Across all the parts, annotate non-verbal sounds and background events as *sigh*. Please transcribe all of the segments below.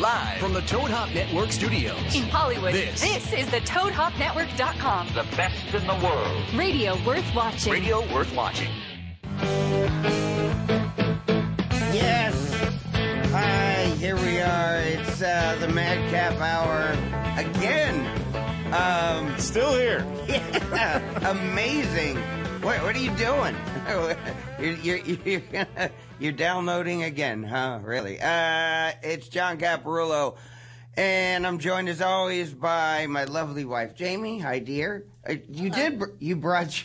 Live from the Toad Hop Network studios. In Hollywood, This. is the ToadHopNetwork.com. The best in the world. Radio worth watching. Radio worth watching. Yes. Hi, here we are. It's uh, the Madcap Hour again. Um, Still here. *laughs* yeah, amazing. What, what are you doing? *laughs* you're, you're, *laughs* you're, you're downloading again, huh? Really? Uh, it's John Caparulo, and I'm joined as always by my lovely wife, Jamie. Hi, dear. Uh, you did. Br- you brought.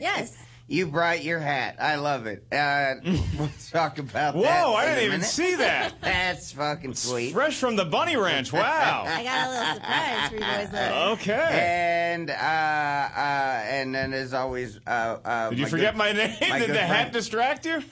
Yes. You brought your hat. I love it. Uh, *laughs* we'll talk about Whoa, that. Whoa, I didn't even minute. see that. *laughs* That's fucking sweet. Fresh from the Bunny Ranch. Wow. *laughs* I got a little surprise for you boys though. Okay. And uh, uh, and then as always, uh, uh, Did you my forget good- my name? my Did good the hat friend- distract you?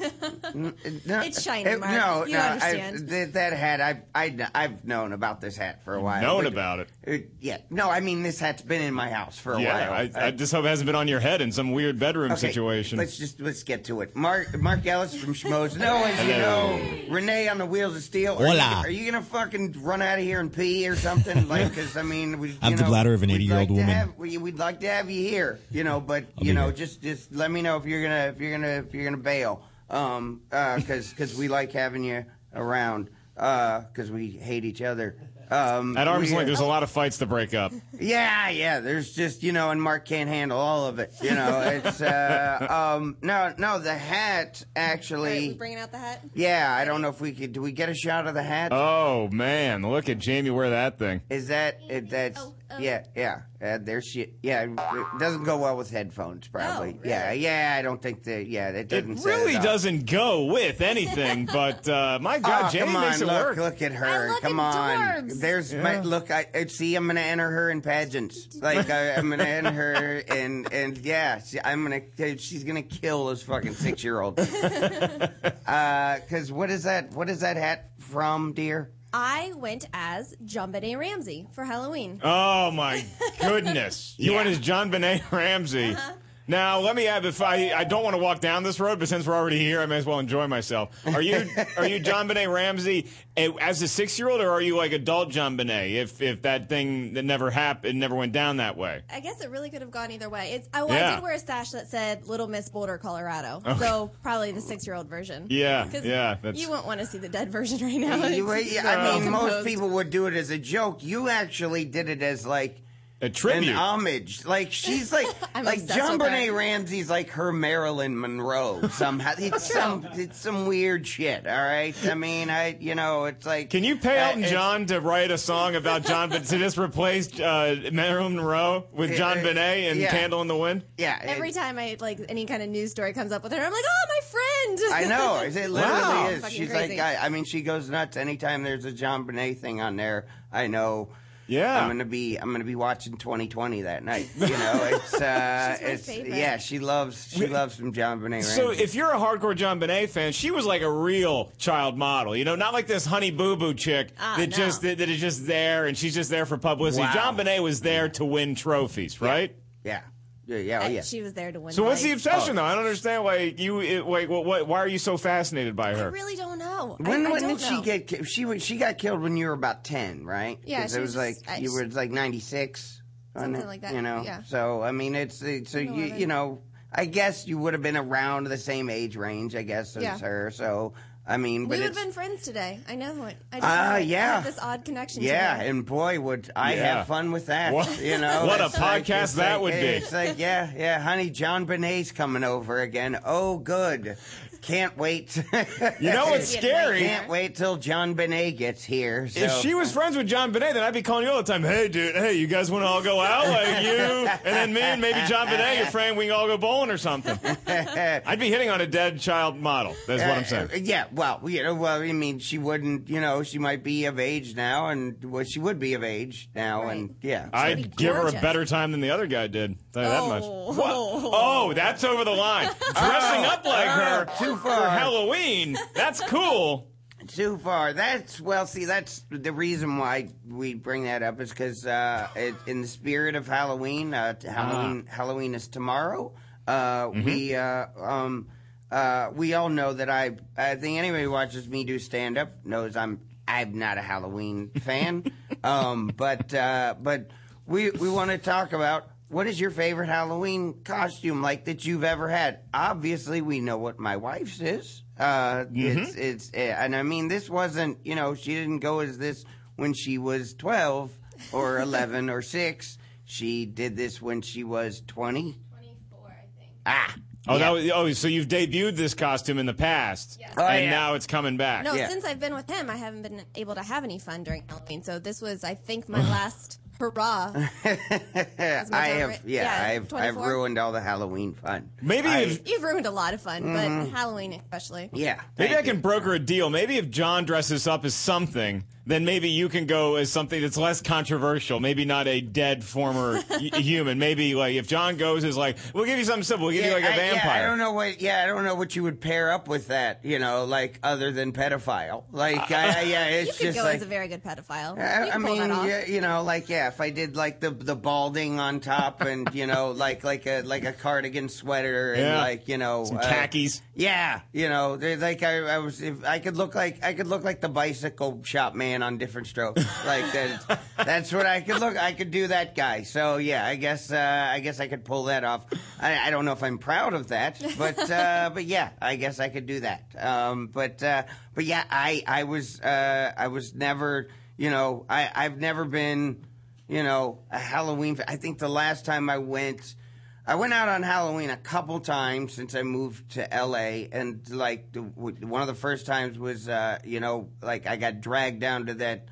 No, It's shiny, it- Mark. No, You no, understand. I, th- that hat, I, I, I've known about this hat for a while. known But- about it. Uh, yeah, no, I mean this hat's been in my house for a yeah, while. I, I just hope it hasn't been on your head in some weird bedroom Okay, situation. Let's just let's get to it. Mark Mark Ellis from Schmoes. No, as you Hello. know, Renee on the wheels of steel. Are you, are you gonna fucking run out of here and pee or something? *laughs* Like, because I mean, we, you I'm the know, bladder of an we'd 80-year-old like to woman. have- we, we'd like to have you here, you know, but I'll you be know, here. just just let me know if you're gonna if you're gonna if you're gonna bail, um, because because we like having you around, because we hate each other. Um, At arm's we- length, there's a lot of fights to break up. yeah, yeah. There's just you know, and Mark can't handle all of it. You know, it's uh, *laughs* um, no, no. The hat actually. we bringing out the hat. yeah, I don't know if we could. Do we get a shot of the hat? Oh man, look at Jamie wear that thing. Is that it, that's Oh, oh. yeah, yeah. Uh, there's shit. Yeah, it doesn't go well with headphones, probably. Oh, really? Yeah, yeah. I don't think that. Yeah, that It doesn't. set really up. doesn't go with anything, *laughs* but uh, my God, Oh, Jamie come on! makes it look, work. look at her! I look come on! adorbs. There's my look. I, I see. I'm gonna enter her in pageants. *laughs* Like I, I'm gonna enter her, and and yeah, she, I'm gonna. She's gonna kill this fucking six year old. Because *laughs* what is that? What is that hat from, dear? I went as JonBenét Ramsey for Halloween. Oh my *laughs* goodness! You Yeah. went as JonBenét Ramsey. Uh-huh. Now let me have. If I I don't want to walk down this road, but since we're already here, I may as well enjoy myself. Are you *laughs* are you JonBenét Ramsey eh, as a six year old, or are you like adult JonBenét? If if that thing that never happened, never went down that way. I guess it really could have gone either way. It's oh, I Yeah. did wear a sash that said Little Miss Boulder, Colorado. So probably the six-year-old version. Yeah, 'Cause yeah, that's- You won't want to see the dead version right now. You- It's I mean, most people would do it as a joke. You actually did it as like. A An tribute. homage, like she's like, *laughs* like John with her. Benet Ramsey's like her Marilyn Monroe *laughs* somehow. It's some, it's some weird shit. All right, I mean, I, you know, it's like. Can you pay uh, Elton it's- John to write a song about John, but to just replace uh, Marilyn Monroe with John Uh, Benet and yeah. Candle in the Wind? Yeah, Every it- time I like any kind of news story comes up with her, I'm like, oh, my friend. I know. *laughs* It literally Wow. is. Fucking She's crazy. like, I, I mean, she goes nuts anytime there's a JonBenét thing on there. I know. Yeah. I'm gonna be I'm gonna be watching 2020 that night. You know, it's uh, *laughs* She's my it's favorite. yeah. She loves she loves some JonBenét. So Ramsey. if you're a hardcore JonBenét fan, she was like a real child model, you know, not like this honey boo boo chick Ah, that no. just that, that is just there and she's just there for publicity. Wow. JonBenét was there to win trophies, right? yeah, yeah, yeah, oh, uh, yeah. She was there to win. So what's the life. obsession though? Oh. I don't understand why you it, wait. What, what, why are you so fascinated by her? I really don't know. I- When, I, when don't did she know. get? ki- She was- she got killed when you were about ten, right? Yeah, 'Cause she it was was just- like I- you were like ninety six, Something like that, You know, yeah. so I mean, it's, it's so you 11. you know, I guess you would have been around the same age range, I guess, as Yeah. her. So I mean, we would have been friends today. I know it. I just Ah, have, I yeah. have this odd connection. yeah, to her. and boy, would I Yeah. have fun with that. What- You know, *laughs* what a It's like- podcast it's that like- would be. It's like, yeah, yeah, honey, JonBenét's coming over again. Oh, good. Can't wait. You know what's *laughs* scary? Can't wait till JonBenét gets here. So. If she was friends with JonBenét, then I'd be calling you all the time. Hey, dude. Hey, you guys want to all go out like you and then me and maybe JonBenét, your friend. We can all go bowling or something. *laughs* I'd be hitting on a dead child model. That's what I'm saying. Uh, yeah, well, you know, well, I mean, she wouldn't, you know, she might be of age now, and well, she would be of age now, and yeah. I'd be give her a better time than the other guy did. Tell you that much. Oh. What? Oh, that's over the line. *laughs* Dressing up like her Oh, too for far. Halloween. That's cool. *laughs* Too far. That's well. See, that's the reason why we bring that up is because uh, it, in the spirit of Halloween, uh, t- Halloween, Halloween is tomorrow. Uh, We uh, um, uh, we all know that I. I think anybody who watches me do stand up knows I'm I'm not a Halloween fan. *laughs* um, but uh, but we we want to talk about what is your favorite Halloween costume like that you've ever had. Obviously, we know what my wife's is. Uh, It's it's uh, and I mean this wasn't you know she didn't go as this when she was twelve or *laughs* eleven or six. She did this when she was twenty. 24, I think. Ah. Oh, yeah. that was, oh, so you've debuted this costume in the past, Yes. Oh, and yeah. now it's coming back. No, Yeah. since I've been with him, I haven't been able to have any fun during Halloween. So this was, I think, my last hurrah. *laughs* I my have favorite. yeah, Yeah, I've I've ruined all the Halloween fun. Maybe I- if You've ruined a lot of fun, Mm-hmm. but Halloween especially. yeah. maybe I can you. broker a deal. Maybe if John dresses up as something, then maybe you can go as something that's less controversial. Maybe not a dead former *laughs* y- human. Maybe like if John goes is like, we'll give you something simple. We'll give you like a I, vampire. Yeah, I don't know what. Yeah, I don't know what you would pair up with that. You know, like other than pedophile. Like, I, I- yeah, *laughs* You it's could just go like. as a very good pedophile. I, I mean, yeah, you know, like yeah, if I did like the the balding on top, and you know, *laughs* like like a like a cardigan sweater, and Yeah. like you know, Some uh, khakis. Yeah, you know, like I, I was, if I could look like I could look like the bicycle shop man on Diff'rent Strokes. like that, *laughs* that's what I could look. I could do that guy. So yeah, I guess uh, I guess I could pull that off. I, I don't know if I'm proud of that, but uh, *laughs* but yeah, I guess I could do that. Um, but uh, but yeah, I I was uh, I was never, you know, I I've never been, you know, a Halloween. I think the last time I went. I went out on Halloween a couple times since I moved to LA, and like the, one of the first times was, uh, you know, like I got dragged down to that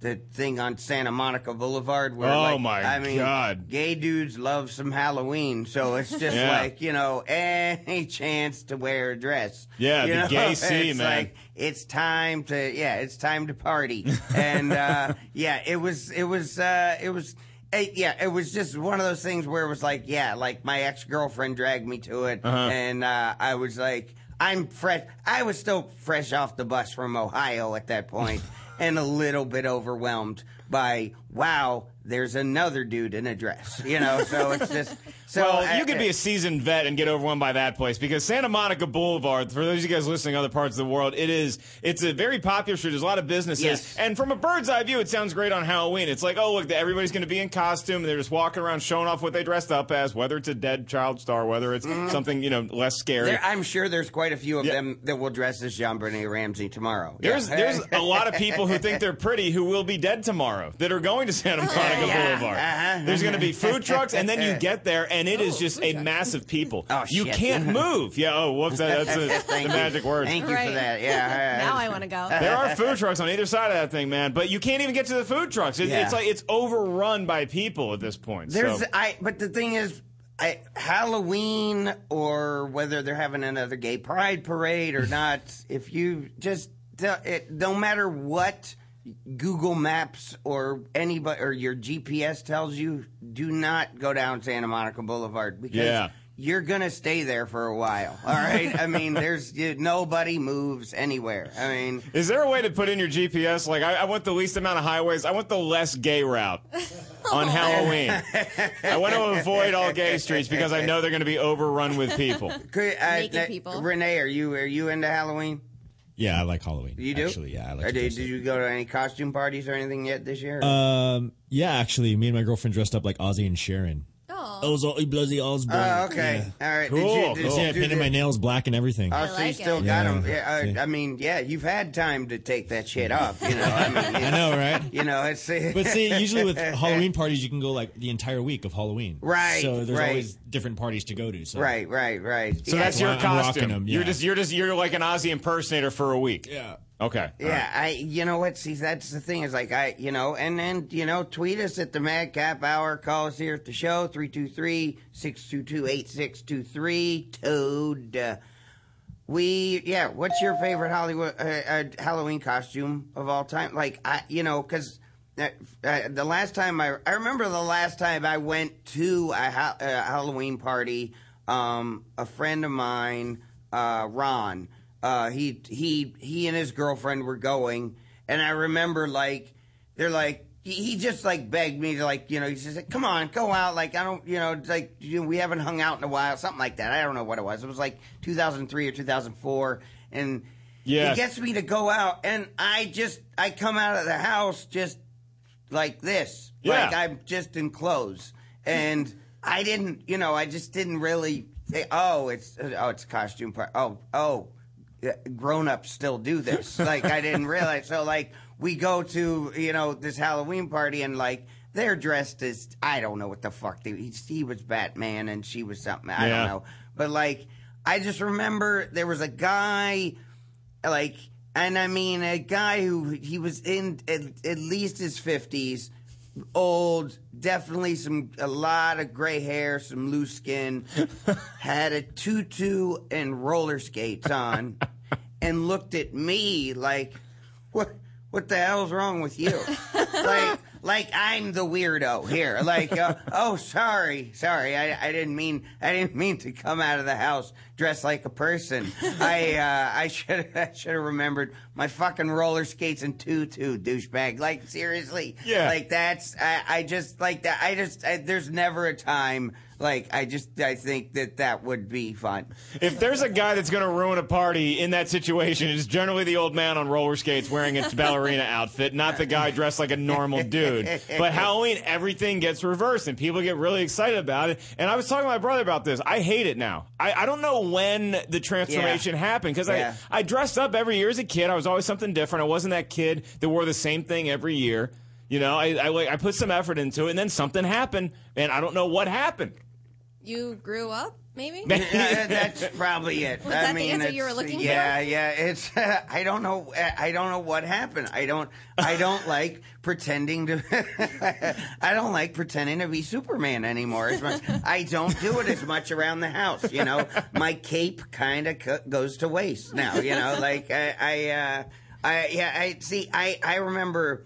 the thing on Santa Monica Boulevard. Where, Oh, like, my I mean, God. gay dudes love some Halloween, so it's *laughs* just Yeah. like you know, *laughs* any chance to wear a dress. Yeah, you the know? *laughs* gay scene, it's man. Like, it's time to yeah, it's time to party, and uh, yeah, it was it was uh, it was. Eh, yeah, it was just one of those things where it was like, yeah, like my ex girlfriend dragged me to it, Uh-huh. and uh, I was like, I'm fresh. I was still fresh off the bus from Ohio at that point, *laughs* and a little bit overwhelmed by, wow, there's another dude in a dress, you know. So it's just so well, I- you could be a eh, eh. seasoned vet and get overwhelmed by that place because Santa Monica Boulevard, for those of you guys listening in other parts of the world, it is it's a very popular street. There's a lot of businesses, Yes. and from a bird's eye view, it sounds great on Halloween. It's like, oh look, everybody's going to be in costume. and They're just walking around showing off what they dressed up as, whether it's a dead child star, whether it's mm-hmm. something you know less scary. There, I'm sure there's quite a few of Yeah. them that will dress as JonBenét Ramsey tomorrow. There's Yeah. there's a lot of people who think *laughs* they're pretty who will be dead tomorrow that are going to Santa Monica Yeah. Boulevard. Uh-huh. There's going to be uh-huh. food trucks, and then you *laughs* get there, and it is oh, just a massive people. Oh, you shit. can't *laughs* move. Yeah. Oh, whoops. That, that's a, *laughs* the Thank you. magic word. Thank you for that. *laughs* Yeah. now I want to go. There are food trucks on either side of that thing, man, but you can't even get to the food trucks. It, Yeah. It's like it's overrun by people at this point. There's so. I but the thing is I, Halloween or whether they're having another gay pride parade or not, if you just it, no matter what Google Maps or anybody or your GPS tells you, do not go down Santa Monica Boulevard because Yeah. you're gonna stay there for a while. All right, I mean, there's you, nobody moves anywhere. I mean. Is there a way to put in your GPS? Like, I, I want the least amount of highways. I want the less gay route *laughs* on Halloween. I want to avoid all gay streets because I know they're going to be overrun with people. Could, uh, Naked that- people. Renee, are you are you into Halloween? Yeah, I like Halloween. You do? Actually, yeah, I like Or did, did you go to any costume parties or anything yet this year? Um, yeah, actually, me and my girlfriend dressed up like Ozzy and Sharon. Oh, Ozzy Bloody Osbourne. oh, okay. All right. Cool, Did you, did cool. you Yeah, I painted the- my nails black and everything. Oh, so you still it. got Yeah. them? Yeah, Yeah. I, I mean, yeah, you've had time to take that shit off. You know, I mean, *laughs* I know, right? You know, it's But see, usually with *laughs* Halloween parties, you can go like the entire week of Halloween. Right, So there's right. always different parties to go to. So right, right, right. So yeah, that's your I'm costume. them, You're just you're just you're like an Ozzy impersonator for a week. Yeah. Okay. Yeah, I. You know what? See, that's the thing. Is like I, you know, and then you know, tweet us at the Madcap Hour. Call us here at the show 323-622-8623. Toad. Uh, we, yeah. What's your favorite Hollywood uh, uh, Halloween costume of all time? Like I, you know, because. Uh, uh, the last time I, I remember the last time I went to a, ha- a Halloween party, um, a friend of mine, uh, Ron, uh, he he he and his girlfriend were going, and I remember like they're like he, he just like begged me to like you know he says come on go out like I don't you know it's like you know, we haven't hung out in a while something like that I don't know what it was it was like 2003 or 2004 and Yeah. he gets me to go out, and I just I come out of the house just like this, Yeah. like I'm just in clothes, and I didn't, you know, I just didn't really say, oh, it's oh, it's a costume part. Oh, oh, grown ups still do this. *laughs* like I didn't realize. So like we go to you know this Halloween party, and like they're dressed as I don't know what the fuck they. He, he was Batman, and she was something I Yeah. don't know, but like I just remember there was a guy like and i mean a guy who he was in at, at least his 50s old definitely some a lot of gray hair some loose skin *laughs* had a tutu and roller skates on *laughs* and looked at me like what what the hell's wrong with you *laughs* like like I'm the weirdo here. Like, uh, oh, sorry, sorry, I, I didn't mean, I didn't mean to come out of the house dressed like a person. *laughs* I, uh, I should, *laughs* I should have remembered my fucking roller skates and tutu, douchebag. Like, seriously, Yeah. Like that's, I, I just like that. I just, I, there's never a time. Like, I just, I think that that would be fun. If there's a guy that's going to ruin a party in that situation, it's generally the old man on roller skates wearing a *laughs* ballerina outfit, not the guy dressed like a normal dude. But Halloween, everything gets reversed and people get really excited about it. And I was talking to my brother about this. I hate it now. I, I don't know when the transformation happened because Yeah. I, I dressed up every year as a kid. I was always something different. I wasn't that kid that wore the same thing every year. You know, I, I, I put some effort into it and then something happened and I don't know what happened. You grew up, maybe? Yeah, that's probably it. Was I that the mean, answer you were looking yeah, for? Yeah, It's *laughs* I don't know. I don't know what happened. I don't. I don't *laughs* like pretending to. *laughs* I don't like pretending to be Superman anymore. As much. I don't do it as much around the house. You know, my cape kind of c- goes to waste now. You know, like I. I, uh, I yeah. I see. I I remember.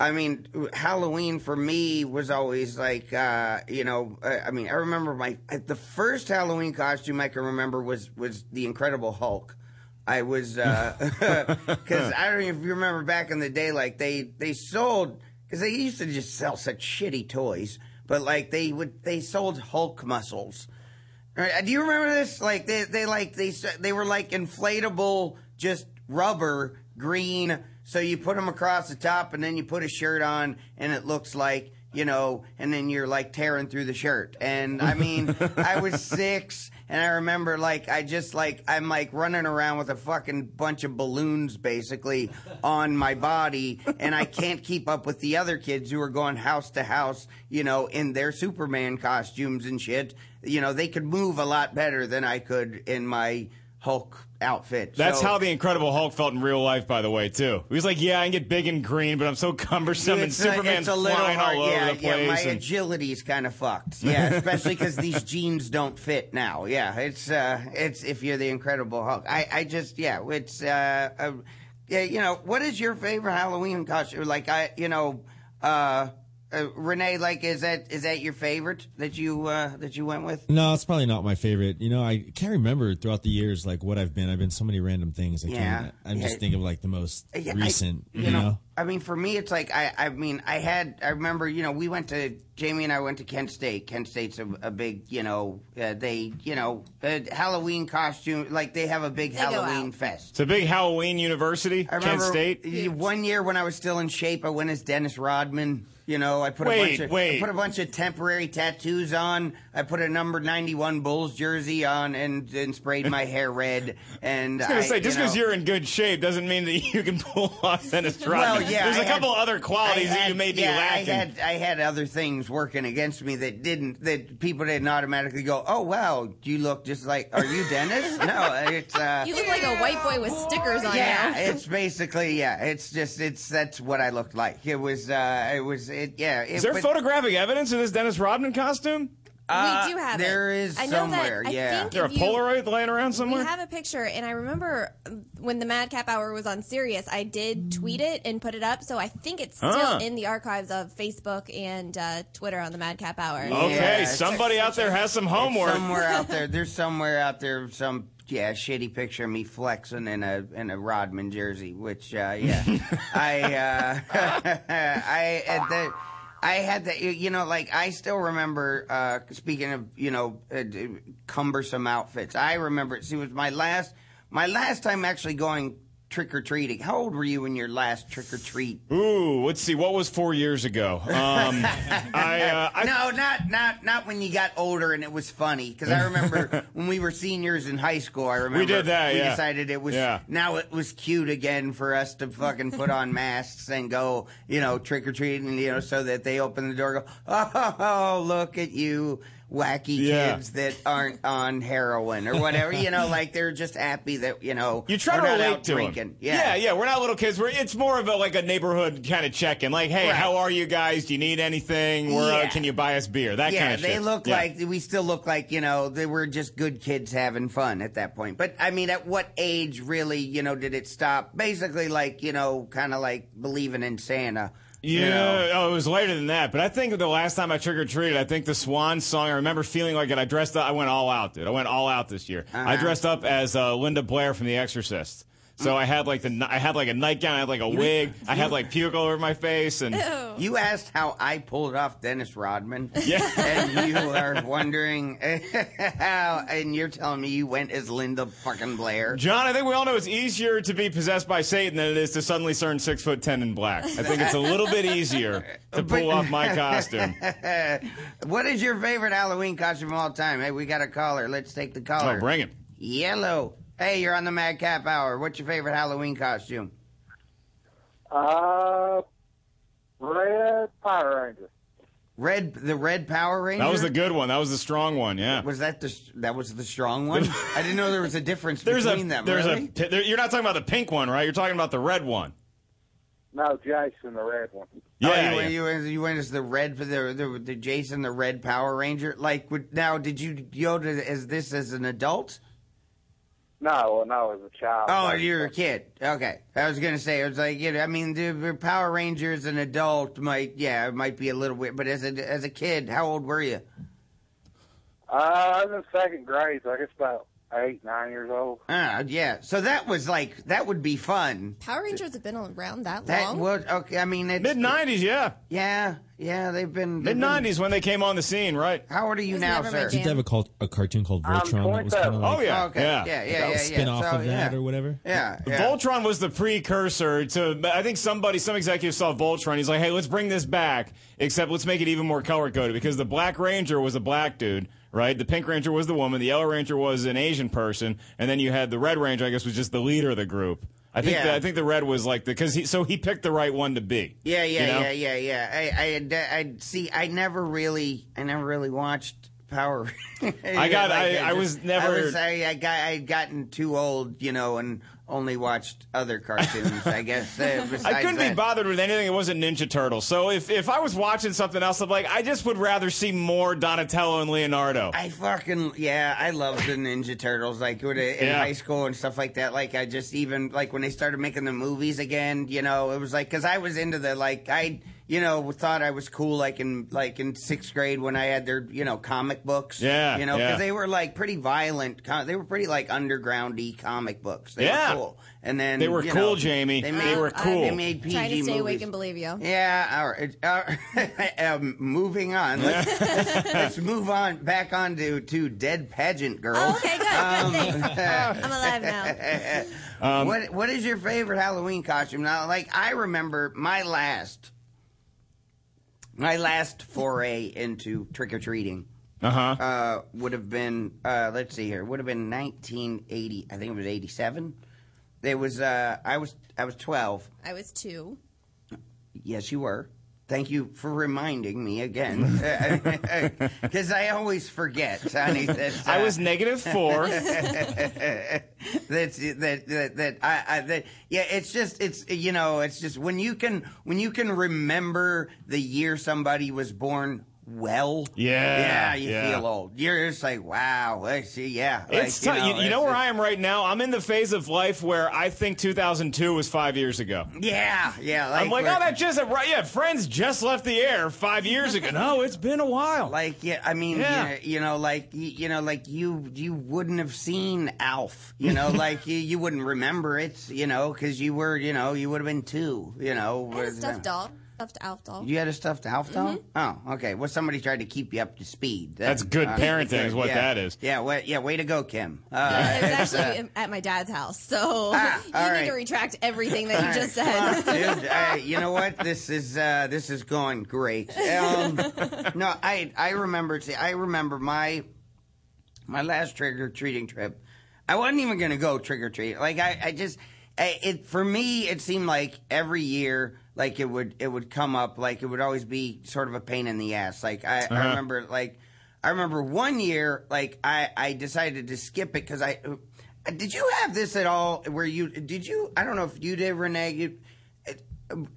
I mean, Halloween for me was always like, uh, you know, uh, I mean, I remember my the first Halloween costume I can remember was was the Incredible Hulk. I was *laughs* because I don't know if you remember back in the day, like they they sold because they used to just sell such shitty toys, but like they would they sold Hulk muscles. Right, do you remember this? Like they, they like they they were like inflatable, just rubber green. So you put them across the top, and then you put a shirt on, and it looks like you know. And then you're like tearing through the shirt. And I mean, I was *laughs* six, and I remember like I just like I'm like running around with a fucking bunch of balloons basically on my body, and I can't keep up with the other kids who are going house to house, you know, in their Superman costumes and shit you know, they could move a lot better than I could in my Hulk outfit. That's So- how the Incredible Hulk felt in real life, by the way, too. He was like, "Yeah, I can get big and green, but I'm so cumbersome, and a- Superman's it's a little flying hard. all over yeah, the place." Yeah, my and- agility's kind of fucked. Yeah, *laughs* especially because these jeans don't fit now. Yeah, it's uh, it's if you're the Incredible Hulk. I, I just yeah, it's uh, uh, yeah, you know, what is your favorite Halloween costume? Like I, you know, uh, uh, Renee, like is that is that your favorite that you uh, that you went with? No, it's probably not my favorite. You know, I can't remember throughout the years like what I've been. I've been so many random things. I Yeah. can't. I'm Yeah. just thinking of like the most Yeah, I- recent. you, know, I mean, for me, it's like I. I mean, I had. I remember, you know, we went to Jamie and I went to Kent State. Kent State's a, a big, you know, uh, they, you know, uh, Halloween costume. Like they have a big go Halloween fest. it's a big Halloween university, I Kent State. one year when I was still in shape, I went as Dennis Rodman. You know, I put a bunch of wait. I put a bunch of temporary tattoos on. I put a number ninety one Bulls jersey on and, and sprayed my hair red. *laughs* And I was gonna say, just because you're in good shape doesn't mean that you can pull *laughs* off Dennis Rodman. Well, yeah, There's a a couple other qualities that you may be yeah, lacking. I had I had other things working against me that didn't that people didn't automatically go, oh wow, you look just like. Are you Dennis? *laughs* no, it's uh, You look like a white boy with stickers on yeah, now. it's basically yeah, it's just it's that's what I looked like. It was uh, it was it yeah. It, Is there but- photographic evidence of this Dennis Rodman costume? uh, we do have there it. is I know somewhere, that. I yeah. think Is there a you- Polaroid laying around somewhere? We have a picture, and I remember when the Madcap Hour was on Sirius, I did tweet it and put it up. So I think it's still Ah. in the archives of Facebook and uh, Twitter on the Madcap Hour. okay, it's- somebody out there has some homework. somewhere out there. *laughs* There's somewhere out there some yeah shitty picture of me flexing in a in a Rodman jersey, which uh, yeah, *laughs* I uh, *laughs* I at the. I had that, you know, like I still remember. Uh, speaking of, you know, uh, cumbersome outfits, I remember. See, it was my last, my last time actually going trick or treating. How old were you in your last trick or treat? Ooh, let's see. What was four years ago? Um, *laughs* I, uh, I No, not not not when you got older and it was funny. Because I remember *laughs* when we were seniors in high school. I remember we did that, We yeah. decided it was Yeah. now it was cute again for us to fucking put on masks and go, you know, trick or treating. You know, so that they open the door, and go, oh, look at you. Wacky Yeah. kids that aren't on heroin or whatever, you know, like they're just happy that you know You try to not relate out to drinking. yeah, yeah. yeah. We're not little kids. We're, it's more of a like a neighborhood kind of check-in. Like, hey, Right. how are you guys? Do you need anything? We're, uh, can you buy us beer? That yeah, kind of shit. they look Yeah. like we still look like you know they were just good kids having fun at that point. But I mean, at what age really you know did it stop? Basically, like you know, kind of like believing in Santa. Yeah, you know? oh, it was later than that. But I think the last time I trick or treated, I think the Swan song. I remember feeling like it. I dressed up. I went all out, dude. I went all out this year. I Uh-huh. dressed up as uh, Linda Blair from The Exorcist. So I had like the I had like a nightgown. I had like a wig. I had like puke all over my face, and You asked how I pulled off Dennis Rodman. Yeah. and you are wondering *laughs* how, and you're telling me you went as Linda fucking Blair. John, I think we all know it's easier to be possessed by Satan than it is to suddenly turn six foot ten in black. I think it's a little bit easier to pull But- off my costume. *laughs* What is your favorite Halloween costume of all time? Hey, we got a caller. Let's take the caller. Oh, bring it. Yellow. Hey, you're on the Madcap Hour. What's your favorite Halloween costume? Uh, Red Power Ranger. Red, the Red Power Ranger. That was the good one. That was the strong one. Yeah. Was that the that was the strong one? *laughs* I didn't know there was a difference There's a between them. there's really? a there, you're not talking about the pink one, right? You're talking about the red one. No, Jason, the red one. Oh, Yeah, you, yeah. went, you, went, you went as the red for the, the the Jason the Red Power Ranger. Like now, did you go to as this as an adult? No, no, as a child. Oh, you're a kid. Okay, I was gonna say it was like you know, I mean, the, Power Rangers, as an adult might yeah, it might be a little weird, but as a as a kid, how old were you? Uh, I was in second grade, so I guess about eight, nine years old. Ah, yeah. So that was like that would be fun. Power Rangers have been around that, That long. was okay. I mean, Mid '90s, yeah. Yeah, yeah. They've been Mid '90s when they came on the scene, right? How old are you now, sir? Did they have a, cult, a cartoon called I'm Voltron that was kind of like Oh yeah, okay. yeah. yeah, yeah, a yeah, yeah. spin off So, of that yeah. or whatever? Yeah, yeah. Voltron was the precursor to. I think somebody, some executive saw Voltron. He's like, "Hey, let's bring this back, except let's make it even more color coded because the Black Ranger was a black dude, right? The Pink Ranger was the woman. The Yellow Ranger was an Asian person, and then you had the Red Ranger. I guess was just the leader of the group. I think. Yeah. The, I think the Red was like the because he so he picked the right one to be. Yeah, yeah, you know? yeah, yeah, yeah. I, I, uh, I see. I never really, I never really watched Power. *laughs* I got- I- I was never- I was. I, I got. I had gotten too old, you know, and only watched other cartoons. I guess. Uh, *laughs* I couldn't be bothered with anything that wasn't Ninja Turtles. So if, if I was watching something else, I'm like, I just would rather see more Donatello and Leonardo. I fucking yeah, I loved the Ninja Turtles. Like in Yeah. high school and stuff like that. Like I just even like when they started making the movies again. You know, it was like because I was into the like I you know thought I was cool like in like in sixth grade when I had their you know comic books. Yeah, you know because yeah. they were like pretty violent. They were pretty like undergroundy comic books. They Yeah. Were cool. And then They were you cool, know, Jamie. They, They were cool. They made PG Trying to stay movies. awake and believe you. Yeah, all right. *laughs* Uh, um, moving on. Let's, let's, let's move on back on to, to Dead Pageant Girl. Oh, okay, good. Um, good thing. *laughs* I'm alive now. *laughs* Um, what What is your favorite Halloween costume? Now, like I remember my last, my last foray into trick or treating Uh huh. uh, would have been uh, let's see here would have been 1980. I think it was 87. It was uh, I was I was 12. I was two. Yes, you were. Thank you for reminding me again, *laughs* *laughs* because I always forget, honey. That, uh, I was negative four. *laughs* that's that that that I, I that yeah. It's just it's you know it's just when you can when you can remember the year somebody was born well. Yeah, yeah, you yeah. feel old. You're just like wow. I see, yeah, like, It's t- you, you, it's know where I am right now. I'm in the phase of life where I think 2002 was five years ago. Yeah, yeah. Like, I'm like, oh, that just right. Yeah, Friends just left the air five years ago. No, it's been a while. Like yeah, I mean, Yeah. yeah. you know, like you, you know, like you you wouldn't have seen Alf, you know, *laughs* like you, you wouldn't remember it, you know, because you were, you know, you would have been two, you know. I had a stuffed doll. Stuffed Alf doll. You had a stuffed Alf doll? Mm-hmm. Oh, okay. Well, somebody tried to keep you up to speed. That- That's good parenting is what yeah. that is. Yeah, way, yeah, way to go, Kim. Uh, it was it's, *laughs* actually uh, at my dad's house, so Ah, *laughs* you all need right. to retract everything that you all just right. said. *laughs* Dude, uh, you know what? This is uh, this is going great. Um, no, I I remember. See, I remember my my last trick or treating trip. I wasn't even going to go trick or treat. Like I, I just I, it for me. It seemed like every year, like it would it would come up. Like it would always be sort of a pain in the ass. Like I, I uh-huh. remember like I remember one year like I I decided to skip it because I. Uh, did you have this at all? Where you did you? I don't know if you did, Renee. You,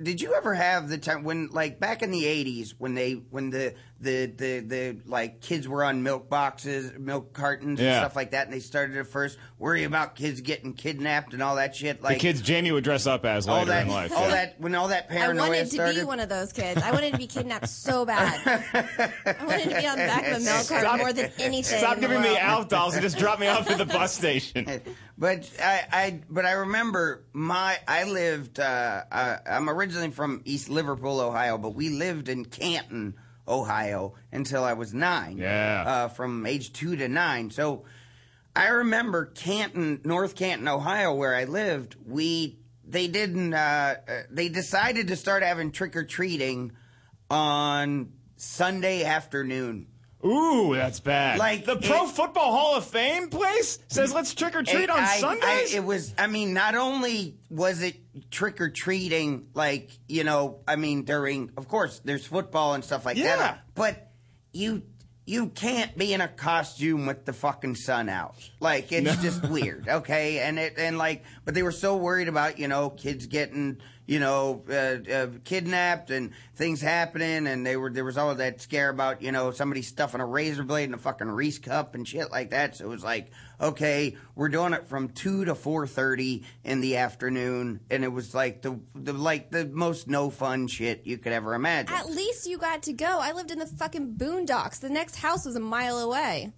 did you ever have the time when like back in the 80s when they when the the the, the like kids were on milk boxes milk cartons and Yeah. stuff like that and they started to first worry about kids getting kidnapped and all that shit like the kids Jamie would dress up as all later that in life. all yeah. that when all that paranoia I paranoia wanted to started be one of those kids. I wanted to be kidnapped so *laughs* bad. I wanted to be on the back of a milk carton more than anything. Stop in the giving me world. Alf dolls and just drop me off at the bus station. *laughs* But I, I, but I remember my. I lived. Uh, uh, I'm originally from East Liverpool, Ohio, but we lived in Canton, Ohio, until I was nine. Yeah. Uh, from age two to nine. So I remember Canton, North Canton, Ohio, where I lived. We they didn't. Uh, uh, they decided to start having trick or treating on Sunday afternoon. Ooh, that's bad. Like, the Pro it- Football Hall of Fame place says let's trick or treat on I- I- Sundays. it was. I mean, not only was it trick or treating, like you know, I mean, during, of course, there's football and stuff like Yeah. that, but you you can't be in a costume with the fucking sun out. Like it's just weird, *laughs* okay? And it and like, but they were so worried about you know kids getting you know uh, uh, kidnapped and things happening, and they were there was all that scare about you know somebody stuffing a razor blade in a fucking Reese cup and shit like that. So it was like, okay, we're doing it from two to four thirty in the afternoon, and it was like the the like the most no fun shit you could ever imagine. At least you got to go. I lived in the fucking boondocks. The next house was a mile away.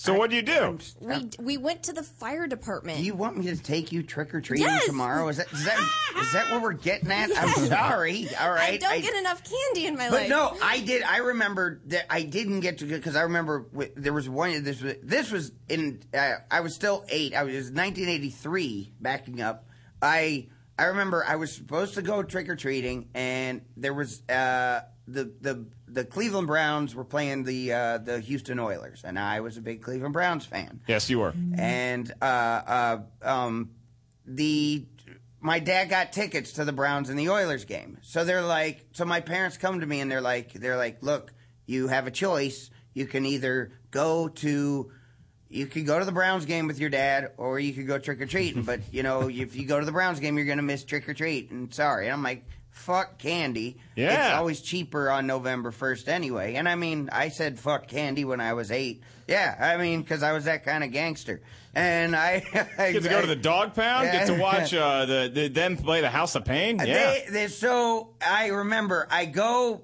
So what do you do? We we went to the fire department. Do you want me to take you trick or treating Yes. tomorrow? Is that is that *laughs* is that what we're getting at? I'm sorry. All right. I don't get enough candy in my But life. no, I did. I remember that I didn't get to because I remember wi- there was one. This was this was in. Uh, I was still eight. I was it was 1983. Backing up, I I remember I was supposed to go trick or treating, and there was uh, the the the Cleveland Browns were playing the uh, the Houston Oilers, and I was a big Cleveland Browns fan Yes, you were. and uh, uh, um, the my dad got tickets to the Browns and the Oilers game. So they're like, so my parents come to me and they're like, they're like, look, you have a choice. You can either go to you could go to the Browns game with your dad, or you could go trick or treating. but you know, if you go to the Browns game, you're gonna miss trick or treat. And sorry, and I'm like, fuck candy. Yeah. it's always cheaper on November first anyway. And I mean, I said fuck candy when I was eight. Yeah, I mean, because I was that kind of gangster. And I, *laughs* I Get to go to the dog pound. Get to watch uh, the, the them play the House of Pain. Yeah. They, they, so I remember I go.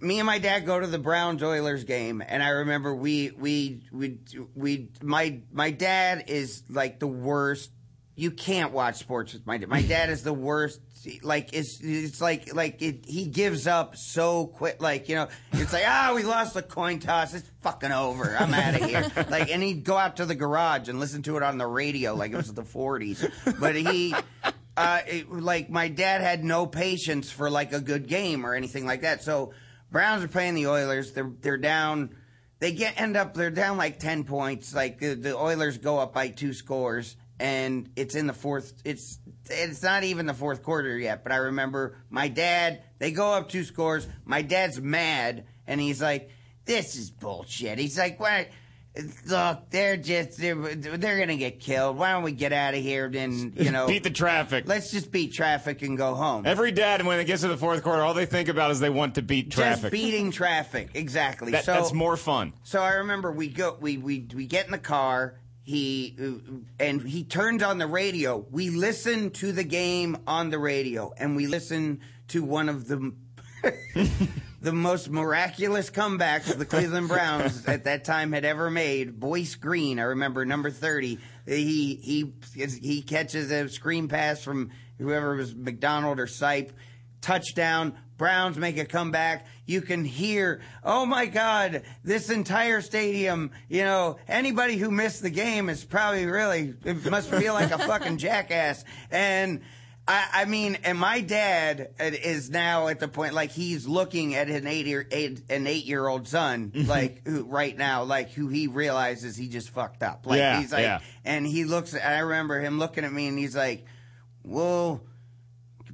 Me and my dad go to the Browns Oilers game, and I remember we we we we my my dad is like the worst. You can't watch sports with my dad. My dad is the worst. Like it's it's like like it, he gives up so quick. Like you know, it's like ah, we lost the coin toss. It's fucking over. I'm out of here. *laughs* Like, and he'd go out to the garage and listen to it on the radio like it was the 40s. But he uh, it, like my dad had no patience for like a good game or anything like that. So Browns are playing the Oilers. They're they're down. They get end up they're down like ten points. Like the, the Oilers go up by two scores, and it's in the fourth. It's it's not even the fourth quarter yet. But I remember my dad. They go up two scores. My dad's mad, and he's like, "This is bullshit." He's like, "What?" Look, they're just they're, they're gonna get killed. Why don't we get out of here? Then you *laughs* know, Beat the traffic. Let's just beat traffic and go home. Every dad, when it gets to the fourth quarter, all they think about is they want to beat traffic. Just beating traffic, exactly. That- so that's more fun. So I remember we go, we we we get in the car. He and he turns on the radio. We listen to the game on the radio, and we listen to one of the *laughs* the most miraculous comebacks the Cleveland Browns *laughs* at that time had ever made. Boyce Green, I remember number thirty. He he he catches a screen pass from whoever was McDonald or Sipe, touchdown. Browns make a comeback, you can hear, oh my God, this entire stadium, you know, anybody who missed the game is probably really, it must feel like a *laughs* fucking jackass. And, I, I mean, and my dad is now at the point like he's looking at an eight year eight, an eight year old son mm-hmm. like who right now like who he realizes he just fucked up like Yeah, he's like yeah. and he looks I remember him looking at me and he's like well could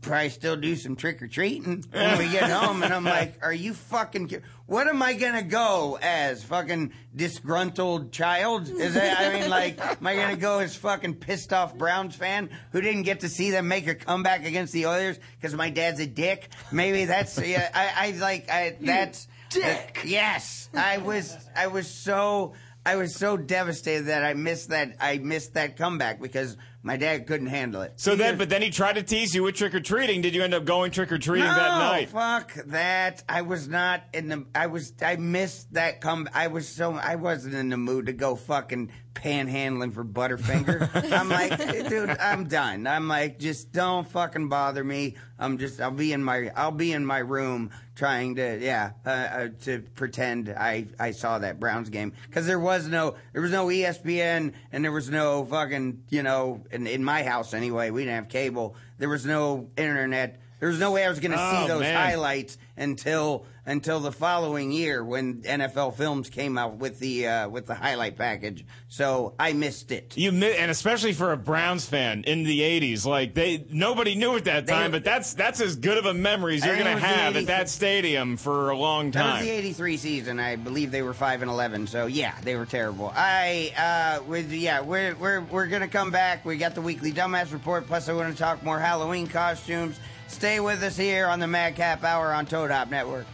probably still do some trick or treating when we get home and I'm like are you fucking ki- what am I gonna go as fucking disgruntled child? Is that I mean like am I gonna go as fucking pissed off Browns fan who didn't get to see them make a comeback against the Oilers because my dad's a dick? Maybe that's yeah I, I like I that's dick. yes I was I was so I was so devastated that I missed that I missed that comeback because my dad couldn't handle it. So He then, just- but then he tried to tease you with trick or treating. Did you end up going trick or treating no, that night? Oh fuck that. I was not in the. I was. I missed that come. I was so. I wasn't in the mood to go fucking panhandling for Butterfinger. *laughs* I'm like, dude, I'm done. I'm like, just don't fucking bother me. I'm just. I'll be in my. I'll be in my room trying to. Yeah. Uh, uh, to pretend I. I saw that Browns game because there was no. There was no ESPN and there was no fucking. You know, in, in my house anyway, we didn't have cable. There was no internet. There was no way I was going to Oh, see those man. highlights until until the following year when NFL Films came out with the uh, with the highlight package. So I missed it. You mi- and especially for a Browns fan in the '80s, like they nobody knew at that They- time, but that's that's as good of a memories I you're going to have at that stadium for a long time. That was the '83 season. I believe they were five and eleven. So yeah, they were terrible. I uh, with yeah, we're we're we're gonna come back. We got the weekly dumbass report. Plus, I want to talk more Halloween costumes. Stay with us here on the Madcap Hour on Toad Hop Network.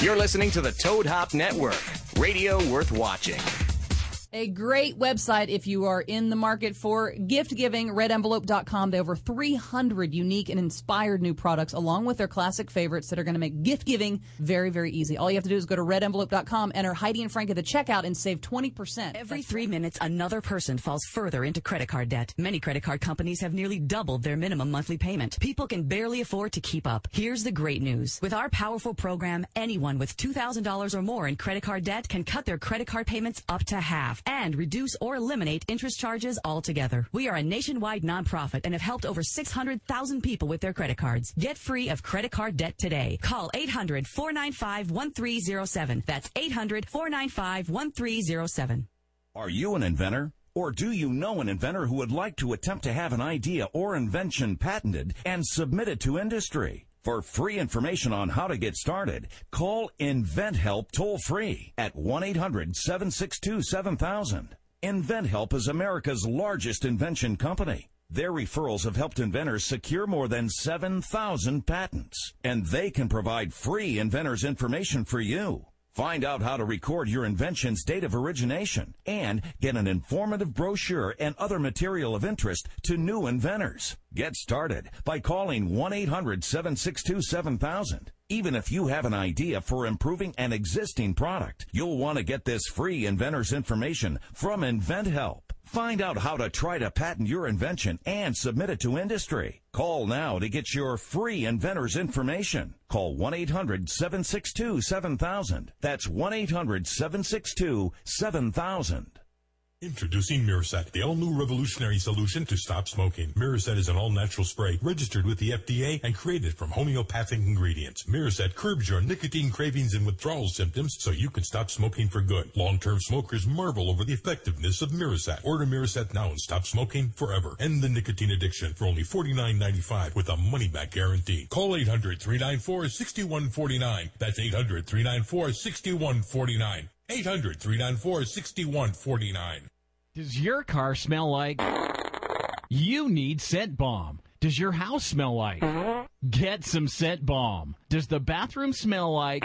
You're listening to the Toad Hop Network, radio worth watching. A great website if you are in the market for gift giving, redenvelope.com. They have over 300 unique and inspired new products along with their classic favorites that are going to make gift giving very, very easy. All you have to do is go to redenvelope.com, enter Heidi and Frank at the checkout and save 20%. Every three minutes, another person falls further into credit card debt. Many credit card companies have nearly doubled their minimum monthly payment. People can barely afford to keep up. Here's the great news. With our powerful program, anyone with $2,000 or more in credit card debt can cut their credit card payments up to half and reduce or eliminate interest charges altogether. We are a nationwide nonprofit and have helped over 600,000 people with their credit cards. Get free of credit card debt today. Call 800-495-1307. That's 800-495-1307. Are you an inventor? Or do you know an inventor who would like to attempt to have an idea or invention patented and submit it to industry? For free information on how to get started, call InventHelp toll free at 1-800-762-7000. InventHelp is America's largest invention company. Their referrals have helped inventors secure more than 7,000 patents, and they can provide free inventors information for you. Find out how to record your invention's date of origination and get an informative brochure and other material of interest to new inventors. Get started by calling 1-800-762-7000. Even if you have an idea for improving an existing product, you'll want to get this free inventor's information from InventHelp. Find out how to try to patent your invention and submit it to industry. Call now to get your free inventor's information. Call 1-800-762-7000. That's 1-800-762-7000. Introducing Miraset, the all-new revolutionary solution to stop smoking. Miraset is an all-natural spray registered with the FDA and created from homeopathic ingredients. Miraset curbs your nicotine cravings and withdrawal symptoms so you can stop smoking for good. Long-term smokers marvel over the effectiveness of Miraset. Order Miraset now and stop smoking forever. End the nicotine addiction for only $49.95 with a money-back guarantee. Call 800-394-6149. That's 800-394-6149. 800-394-6149. Does your car smell like? You need scent bomb. Does your house smell like? Get some scent bomb. Does the bathroom smell like?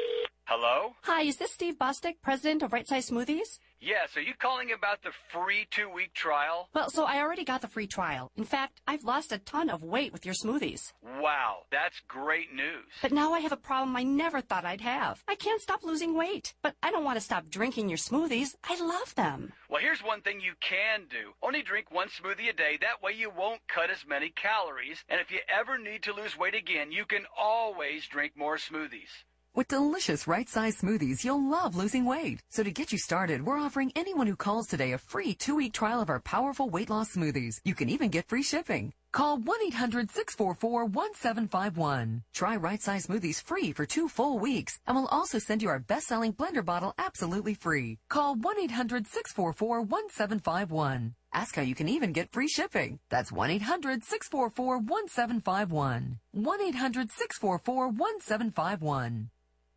Hello? Hi, is this Steve Bostick, president of Right Size Smoothies? Yes, are you calling about the free two week trial? Well, so I already got the free trial. In fact, I've lost a ton of weight with your smoothies. Wow, that's great news. But now I have a problem I never thought I'd have. I can't stop losing weight. But I don't want to stop drinking your smoothies. I love them. Well, here's one thing you can do. Only drink one smoothie a day. That way you won't cut as many calories. And if you ever need to lose weight again, you can always drink more smoothies. With delicious right-size smoothies, you'll love losing weight. So to get you started, we're offering anyone who calls today a free two-week trial of our powerful weight loss smoothies. You can even get free shipping. Call 1-800-644-1751. Try right-size smoothies free for two full weeks, and we'll also send you our best-selling blender bottle absolutely free. Call 1-800-644-1751. Ask how you can even get free shipping. That's 1-800-644-1751. 1-800-644-1751.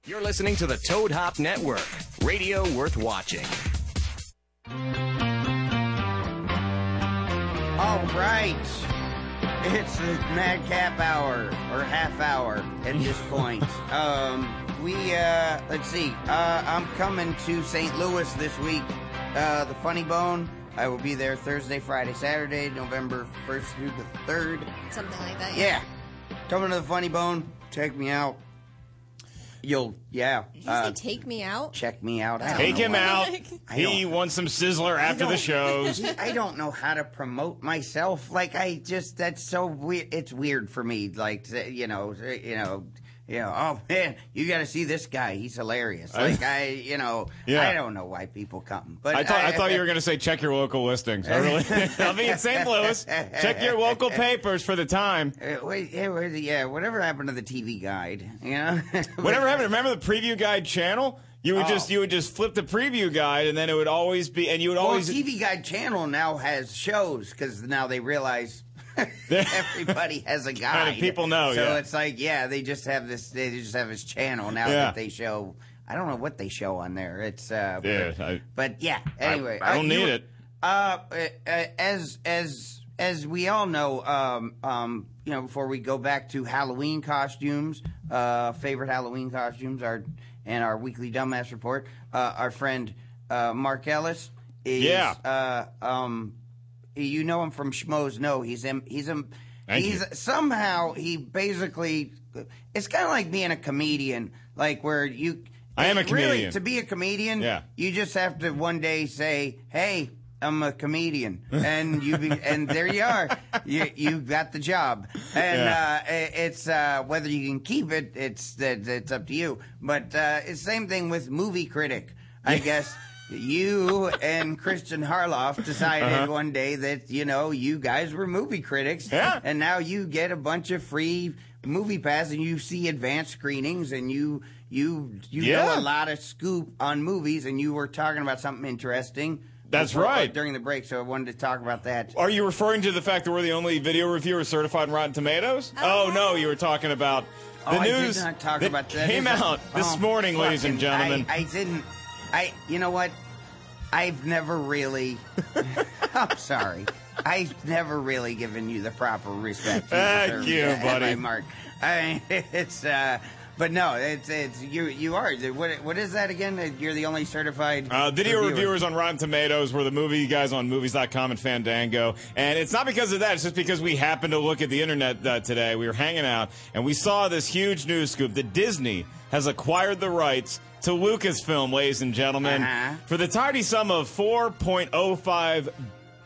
You're listening to the Toad Hop Network, radio worth watching. All right. It's the Madcap hour or half hour at this *laughs* point. um, we uh, let's see. Uh, I'm coming to St. Louis this week. Uh, the Funny Bone. I will be there Thursday, Friday, Saturday, November 1st through the 3rd. Something like that. Yeah. Coming to the Funny Bone. Check me out. You'll, yeah. Did you uh, say take me out? check me out. I Take him out. *laughs* I He wants some sizzler after the *laughs* don't- shows. I don't know how to promote myself. Like I just that's so weird. It's weird for me. Like you know, you know, you know. Oh man, you got to see this guy. He's hilarious. I- Like I, you know, Yeah. I don't know why people come, but I thought I thought you were *laughs* going to say check your local listings. I really, *laughs* I'll be in St. Louis. Check your local *laughs* papers for the time. Uh, wait, yeah, wait, yeah, whatever happened to the TV guide? You know, Whatever happened? Remember the preview guide channel? You would Oh. just you would just flip the preview guide, and then it would always be, and you would Well, always. TV Guide channel now has shows because now they realize *laughs* *laughs* everybody has a guide. Kinda people know, So yeah. it's like, yeah, they just have this. They just have this channel now Yeah. that they show. I don't know what they show on there. It's uh, Yeah, but, I- but yeah. Anyway, I don't you- need it. Uh, uh, as as as we all know, um, um, you know, before we go back to Halloween costumes, uh, favorite Halloween costumes, our and our weekly dumbass report, uh, our friend uh, Mark Ellis is, Yeah. uh, um, you know him from Schmoes Know, He's him. He's him. Thank he's you. somehow he basically. It's kind of like being a comedian, like where you. I am a comedian. Really, to be a comedian, Yeah. you just have to one day say, "Hey, I'm a comedian," and you be, *laughs* and there you are. You you got the job, and Yeah. uh, it's uh, whether you can keep it. It's that it's up to you. But uh, it's same thing with movie critic. I guess *laughs* you and Kristian Harloff decided Uh-huh. one day that you know you guys were movie critics, Yeah. and now you get a bunch of free movie pass and you see advanced screenings and you you you Yeah. know a lot of scoop on movies and you were talking about something interesting. That's before- right. during the break, so I wanted to talk about that. Are you referring to the fact that we're the only video reviewer certified in Rotten Tomatoes? Oh, no, you were talking about the oh, I news did not talk that about that. came out this oh, morning, ladies and gentlemen. I, I didn't. I. You know what? I've never really. *laughs* I'm sorry. I've never really given you the proper respect. Thank you, buddy. I, Mark. I mean, *laughs* it's. uh but no, it's it's you. You are. What what is that again? You're the only certified Uh, video reviewer. reviewers on Rotten Tomatoes. We're the movie guys on movies.com and Fandango. And it's not because of that. It's just because we happened to look at the internet uh, today. We were hanging out and we saw this huge news scoop that Disney has acquired the rights to Lucasfilm, ladies and gentlemen, Uh-huh. for the tidy sum of 4.05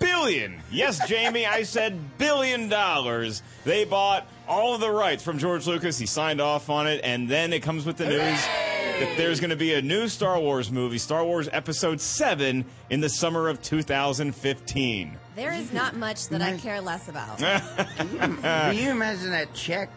billion. Yes, Jamie, I said billion dollars. They bought all of the rights from George Lucas. He signed off on it, and then it comes with the news that there's going to be a new Star Wars movie, Star Wars Episode 7, in the summer of 2015. There is not much that I care less about. *laughs* Can you imagine that check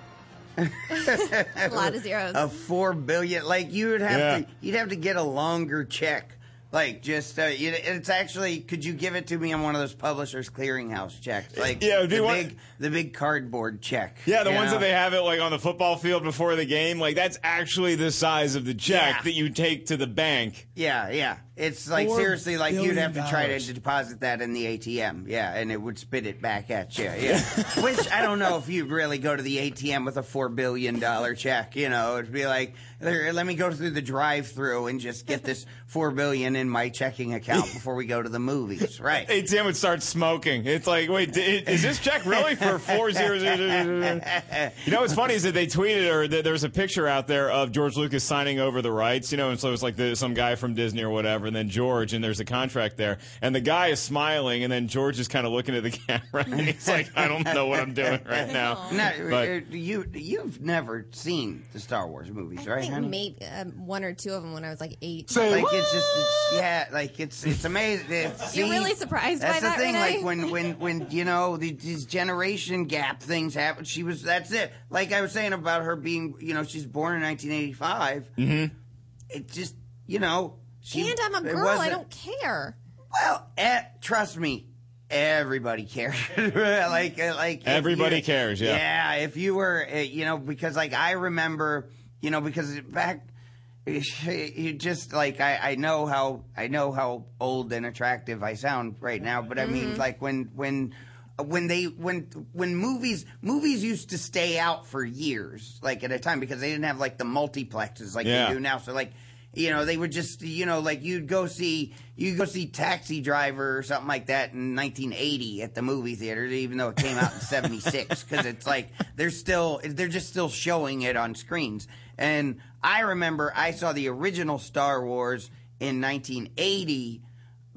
*laughs* a lot of zeros. a four billion. Like you would have Yeah. to, you'd have to get a longer check. Like just, uh, you it's actually. Could you give it to me on one of those publishers clearinghouse checks? Like Yeah, the want- big, the big cardboard check. Yeah, the ones know? that they have it like on the football field before the game, like that's actually the size of the check Yeah. that you take to the bank. Yeah, yeah. It's like seriously, like you'd have to try to deposit that in the ATM. Yeah, and it would spit it back at you. Yeah, *laughs* which I don't know if you'd really go to the ATM with a four billion dollar check. You know, it'd be like, let me go through the drive-through and just get this four billion in my checking account *laughs* before we go to the movies. Right. *laughs* ATM would start smoking. It's like, wait, is this check really for four zero zero? You know what's funny is that they tweeted or there's a picture out there of George Lucas signing over the rights. You know, and so it's like the, some guy from Disney or whatever, and then George, and there's a contract there, and the guy is smiling, and then George is kind of looking at the *laughs* camera, and he's like, I don't know what I'm doing right *laughs* now. No, But- uh, you you've never seen the Star Wars movies, right? I think honey? maybe um, one or two of them when I was like eight. like it's just it's, yeah, like it's it's amazing. It's, You're see, really surprised that's by the thing. Renee? Like when when when you know the, these generation gap things happen. She was that's it. Like I was saying about her being, you know, she's born in 1985. Mm-hmm. It just you know, she, and I'm a girl. I don't care. Well, eh, trust me. Everybody cares, *laughs* like uh, like Everybody you- cares, yeah. Yeah, if you were, uh, you know, because like I remember, you know, because back, you just like I, I know how I know how old and attractive I sound right now, but I mean Mhm. like when when when they when when movies movies used to stay out for years, like at a time because they didn't have like the multiplexes like Yeah. they do now. So like you know they would just you know like you'd go see you go see Taxi Driver or something like that in 1980 at the movie theater, even though it came out in 76 *laughs* because it's like they're still they're just still showing it on screens. And I remember I saw the original Star Wars in 1980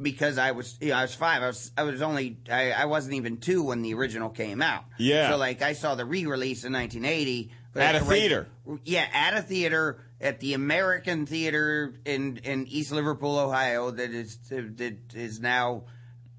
because I was you know, I was five. I was I was only I, I wasn't even two when the original came out. Yeah. So like I saw the re-release in 1980 At a right- theater. Yeah, at a theater at the American Theater in in East Liverpool, Ohio. That is that is now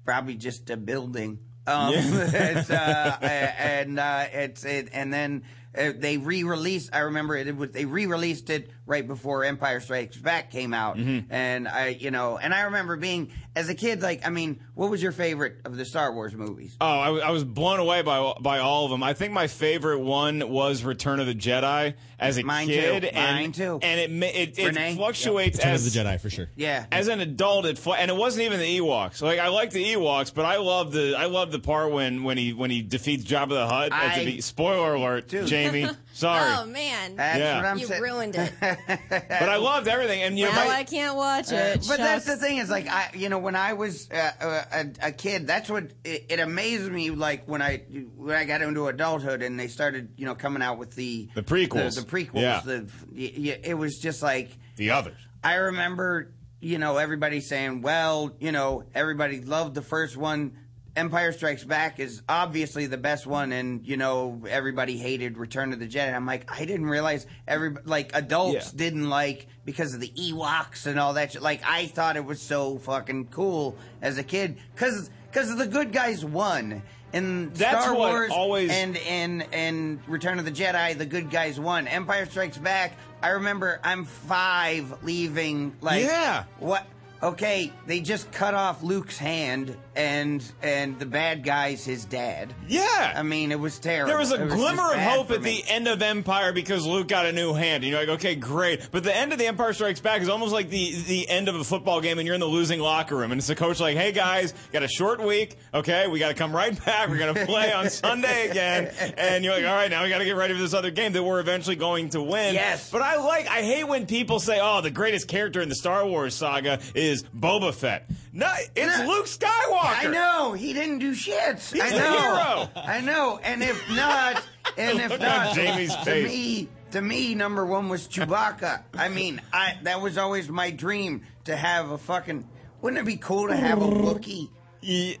probably just a building. Um, *laughs* it's, uh, and uh, it's it, and then uh, they re-released. I remember it, it was, they re-released it right before Empire Strikes Back came out, Mm-hmm. and I you know, and I remember being as a kid like, I mean, what was your favorite of the Star Wars movies? Oh, I, was- I was blown away by by all of them. I think my favorite one was Return of the Jedi as a Mine too. kid, and Mine too. and it ma- it, it Renee? fluctuates Return of as the Jedi for sure. Yeah. As an adult, it fl- and it wasn't even the Ewoks. Like I like the Ewoks, but I love the I love the part when when he when he defeats Jabba the Hutt. at the I- be- spoiler alert, Dude. Jamie. *laughs* Sorry, Oh man, That's Yeah. what I'm you saying. ruined it. *laughs* but I loved everything. And you know, now my- I can't watch Uh, it. but that's the thing is like I, you know, when I was uh, uh, a, a kid, that's what it, it amazed me. Like when I when I got into adulthood and they started, you know, coming out with the The prequels. the, the prequels. Yeah. The, y- y- it was just like the others. I remember, you know, everybody saying, well, you know, everybody loved the first one. Empire Strikes Back is obviously the best one, and you know everybody hated Return of the Jedi. I'm like, I didn't realize every like adults Yeah. didn't like because of the Ewoks and all that. Shit. Like I thought it was so fucking cool as a kid because because the good guys won. In That's Star Wars always- and and and Return of the Jedi, the good guys won. Empire Strikes Back. I remember I'm five leaving. Like Yeah. what? Okay, they just cut off Luke's hand, and and the bad guy's his dad. Yeah. I mean, it was terrible. There was a glimmer of hope at me. the end of Empire because Luke got a new hand. And you're like, okay, great. But the end of the Empire Strikes Back is almost like the, the end of a football game and you're in the losing locker room. And it's the coach like, hey guys, got a short week. Okay, we got to come right back. We're going *laughs* to play on Sunday again. And you're like, all right, now we got to get ready for this other game that we're eventually going to win. Yes. But I like, I hate when people say, oh, the greatest character in the Star Wars saga is Boba Fett. No, it's No. *laughs* Luke Skywalker. I know he didn't do shit. He's I the know. hero. I know. And if not, and if Look not, Jamie's to face. me, to me, number one was Chewbacca. I mean, I that was always my dream to have a fucking. Wouldn't it be cool to have a Wookiee?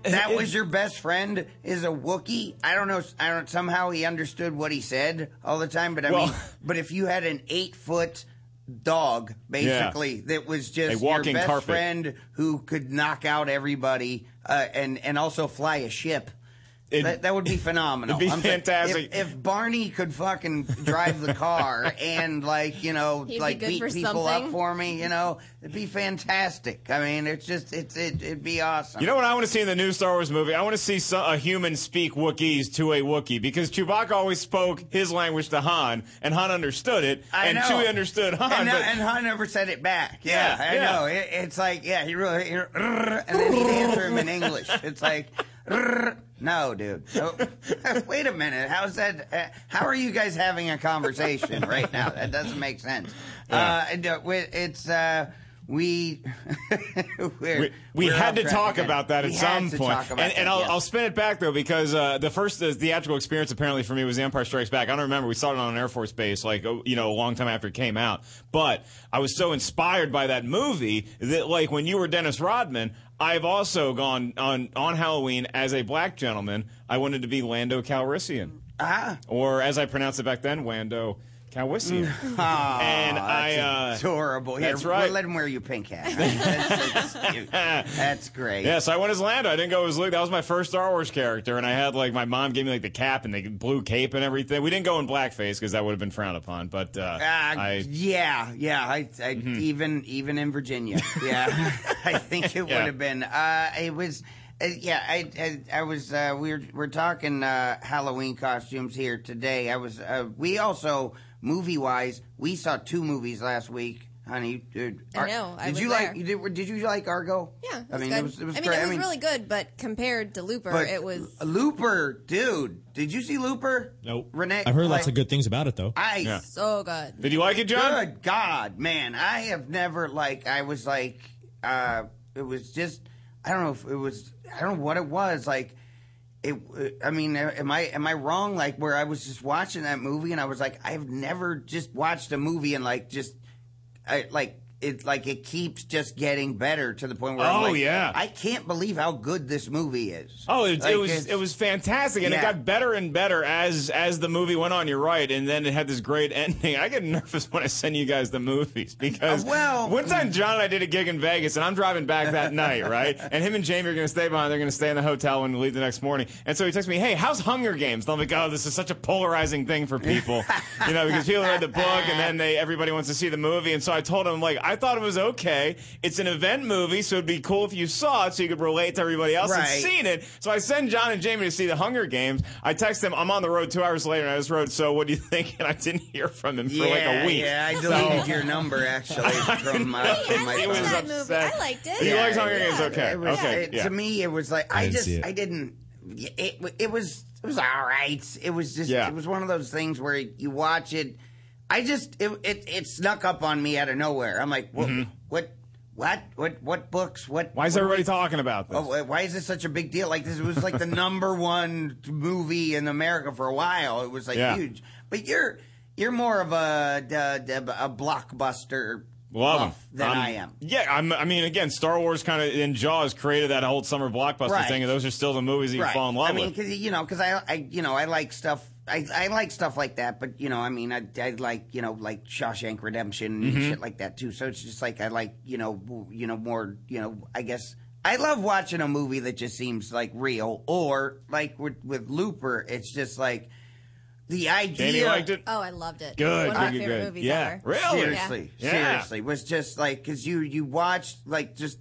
That was your best friend is a Wookiee. I don't know. I don't. Somehow he understood what he said all the time. But I Well- mean, but if you had an eight foot dog, basically, that was just A your best carpet. friend who could knock out everybody uh, and and also fly a ship. It- that, that would be *laughs* phenomenal. It'd be I'm saying, fantastic. If, if Barney could fucking drive the car *laughs* and like you know He'd like good beat people something. up for me, you know, it'd be fantastic. I mean, it's just it's it, it'd be awesome. You know what I want to see in the new Star Wars movie? I want to see so- a human speak Wookiees to a Wookiee because Chewbacca always spoke his language to Han, and Han understood it, I and know. Chewie understood Han. and, but and Han never said it back. Yeah, Yeah, I yeah. know. It, it's like, yeah, he really, he, and then he'd answer him in English. It's like, no, dude. No. *laughs* Wait a minute. How's that? Uh, how are you guys having a conversation right now? That doesn't make sense. Uh, and, uh, it's uh, *laughs* we. we, we had to talk about that We at had some to point. talk about and and I'll. I'll spin it back though because uh, the first uh, theatrical experience apparently for me was The Empire Strikes Back. I don't remember. We saw it on an Air Force base like oh, you know a long time after it came out. But I was so inspired by that movie that like when you were Dennis Rodman. I've also gone on on Halloween as a black gentleman. I wanted to be Lando Calrissian, Ah. or as I pronounced it back then, Wando Calrissian. Aw, *laughs* and I, that's uh, adorable. Here, that's right. We'll let him wear your pink hat. That's, that's *laughs* cute. That's great. Yeah, so I went as Lando. I didn't go as Luke. That was my first Star Wars character, and I had like my mom gave me like the cap and the blue cape and everything. We didn't go in blackface because that would have been frowned upon. But uh, Uh, I, yeah, yeah. I, I even even in Virginia, yeah, *laughs* I think it would have been. Uh, it was. Uh, yeah, I, I, I was. Uh, we were we're talking uh, Halloween costumes here today. I was. Uh, we also movie wise, we saw two movies last week, honey. Dude, I know, I did was you there. like? Did, did you like Argo? Yeah, it I mean, good. it was. It was I mean, great. it was really good, but compared to Looper, but it was. Looper, dude. Did you see Looper? Nope. Renee, I've heard lots of good things about it, though. I So good. Did you like it, John? Good God, man! I have never like. I was like, uh, it was just. I don't know if it was. I don't know what it was. Like, it. I mean, am I am I wrong? Like, where I was just watching that movie and I was like, I've never just watched a movie and like just, I like. It like it keeps just getting better to the point where I'm Oh, like, yeah. I can't believe how good this movie is. Oh, it, Like, it was it was fantastic, and it got better and better as as the movie went on. You're right, and then it had this great ending. *laughs* I get nervous when I send you guys the movies because Uh, well- one time John and I did a gig in Vegas, and I'm driving back that night, right? *laughs* And him and Jamie are going to stay behind. They're going to stay in the hotel when we leave the next morning. And so he texts me, "Hey, how's Hunger Games?" And I'm like, "Oh, this is such a polarizing thing for people, *laughs* you know, because people read the book and then they everybody wants to see the movie." And so I told him, like, I thought it was okay. It's an event movie, so it'd be cool if you saw it, so you could relate to everybody else Right. that's seen it. So I send John and Jamie to see the Hunger Games. I text them, I'm on the road two hours later, and I just wrote, "So what do you *laughs* think?" And I didn't hear from him for like a week. Yeah, I So- deleted *laughs* your number actually *laughs* from, uh, from my He was phone. that movie. I liked it. You Yeah, liked Hunger Games? Okay, it was- okay, it- yeah. To me, it was like I, I just it. I didn't. It it was it was all right. It was just Yeah. it was one of those things where you watch it. I just it it, it snuck up on me out of nowhere. I'm like, what what what what what books? What? Mm-hmm. Why is what everybody we- talking about this? Oh, why is this such a big deal? Like this was like the *laughs* number one movie in America for a while. It was like Yeah. huge. But you're you're more of a a, a blockbuster Love 'em. them. than I'm- I am. Yeah, I'm, I mean, again, Star Wars kind of in Jaws created that whole summer blockbuster Right. thing, and those are still the movies that you fall in love I mean, because you know, because I, I, you know, I like stuff. I, I like stuff like that, but you know, I mean, I, I like you know, like Shawshank Redemption and Mhm. shit like that too. So it's just like I like you know, you know, more you know, I guess. I love watching a movie that just seems like real, or like with, with Looper, it's just like the idea. Jamie liked it. Oh, I loved it. Good, One of my good, favorite good. movies Yeah. ever. Really? Seriously, Yeah. seriously, was just like because you you watched like just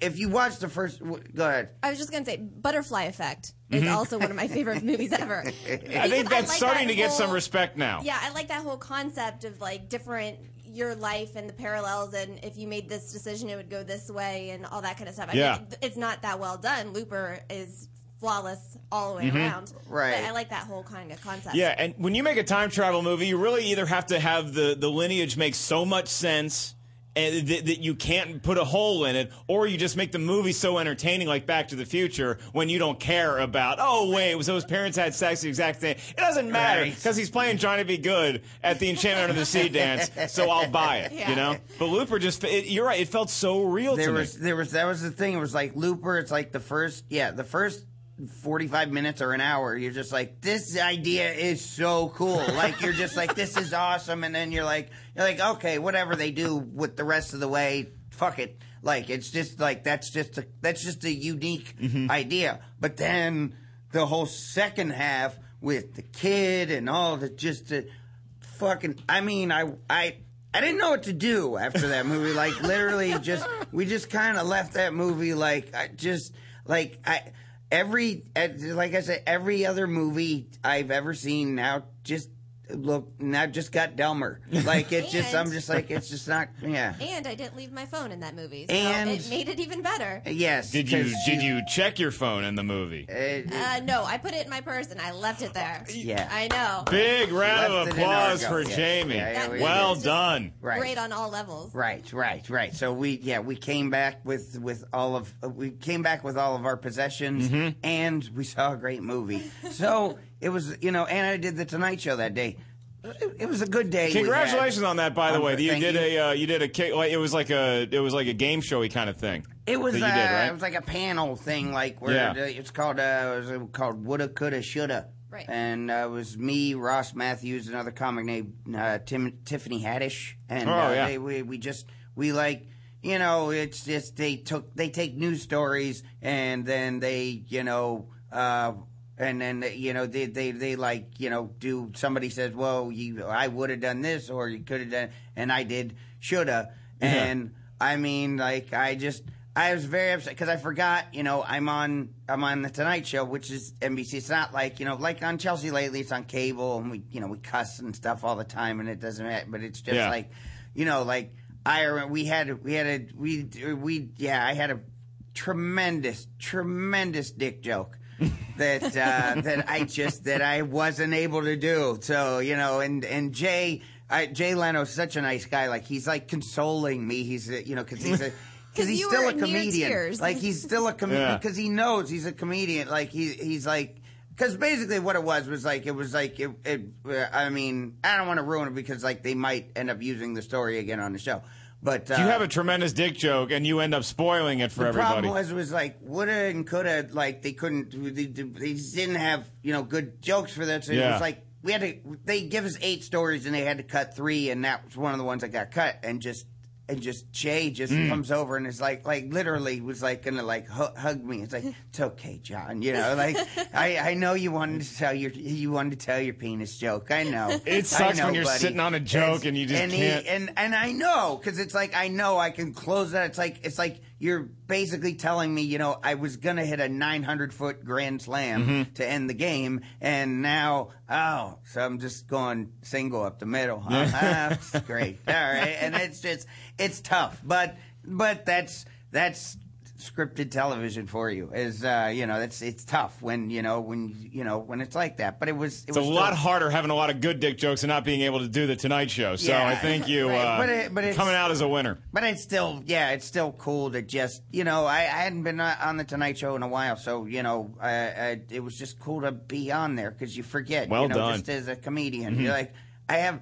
if you watched the first. w- Go ahead. I was just gonna say, Butterfly Effect is Mhm. also one of my favorite *laughs* movies ever. I think that's like starting that to get some whole- respect now. Yeah, I like that whole concept of like different your life and the parallels, and if you made this decision, it would go this way, and all that kind of stuff. I Yeah. think it's not that well done. Looper is flawless all the way Mhm. around. Right. But I like that whole kind of concept. Yeah, and when you make a time travel movie, you really either have to have the, the lineage make so much sense and that, that you can't put a hole in it, or you just make the movie so entertaining, like Back to the Future, when you don't care about, oh, wait, so his parents had sex the exact same. It doesn't matter Right. because he's playing Johnny B. Goode at the Enchantment of the Sea *laughs* dance, so I'll buy it, Yeah. you know? But Looper just, it, you're right, it felt so real there to was me. there was that was the thing. It was like Looper. It's like the first yeah the first. 45 minutes or an hour you're just like this idea is so cool like you're just like this is *laughs* awesome and then you're like you're like okay whatever they do with the rest of the way fuck it like it's just like that's just a that's just a unique Mm-hmm. idea but then the whole second half with the kid and all the just the fucking. I mean, I I. I didn't know what to do after that movie. Like literally, just we just kind of left that movie. Like I just like I every eh, like I said, every other movie I've ever seen now just look now just got dumber. Like it's just I'm just like it's just not yeah. And I didn't leave my phone in that movie, so And- it made it even better. Yes. Did you 'cause did you check your phone in the movie? Uh, no, I put it in my purse and I left it there. Yeah. I know. Big round Left of it in applause go. for Yeah. Jamie. Yeah, yeah, we well did. done. Right. Great on all levels. Right, right, right. So we, yeah, we came back with with all of uh, we came back with all of our possessions, Mm-hmm. and we saw a great movie. So it was, you know, and I did the Tonight Show that day. It, it was a good day. Congratulations on that, by the Um, way. You did you. a uh, you did a kick like it was like a it was like a game showy kind of thing. It was, that uh, you did, right? it was like a panel thing, like where Yeah. uh, it's called, uh, it was called Woulda, Coulda, Shoulda. Right. And uh, it was me, Ross Mathews, another comic named uh, Tim, Tiffany Haddish, and Oh, uh, yeah. they, we we just we like you know it's just they took they take news stories and then they you know uh, and then you know they, they they like you know do somebody says well you I would have done this or you could have done and I did shoulda Yeah. and I mean like I just I was very upset because I forgot you know I'm on I'm on the Tonight Show which is NBC it's not like you know like on Chelsea lately it's on cable and we you know we cuss and stuff all the time and it doesn't matter but it's just Yeah. like you know like I we had we had a we we yeah I had a tremendous tremendous dick joke that uh, that I just that I wasn't able to do. So you know, and and Jay I, Jay Leno's such a nice guy. Like he's like consoling me. He's uh, you know because he's a. 'Cause *laughs* Because he's still a comedian, like he's still a comedian Yeah. because he knows he's a comedian. Like he he's like because basically what it was was like it was like it. it uh, I mean I don't want to ruin it because like they might end up using the story again on the show. But uh, you have a tremendous dick joke and you end up spoiling it for the everybody. The problem was was like woulda and coulda like they couldn't they, they didn't have you know good jokes for that so it was like we had to they give us eight stories and they had to cut three and that was one of the ones that got cut and just and just Jay just Mm. comes over and is like like literally was like gonna like hu- hug me it's like it's okay John you know like *laughs* I I know you wanted to tell your you wanted to tell your penis joke I know It sucks know, when you're buddy. sitting on a joke It's- and you just and can't- and and I know because it's like I know I can close that. It's like it's like you're basically telling me, you know, I was gonna hit a 900 foot grand slam Mm-hmm. to end the game, and now oh, so I'm just going single up the middle. Huh? That's great. All right, and it's just it's tough, but but that's that's scripted television for you is uh you know it's it's tough when you know when you know when it's like that but it was it It's a was lot harder having a lot of good dick jokes and not being able to do the Tonight Show. So Yeah, I think you right. uh, But it- but it's- coming out as a winner. But it's still, yeah, it's still cool to just, you know, I, I hadn't been on the Tonight Show in a while, so you know, I, I, it was just cool to be on there because you forget, Well you know, done. just as a comedian, Mhm. you're like, I have.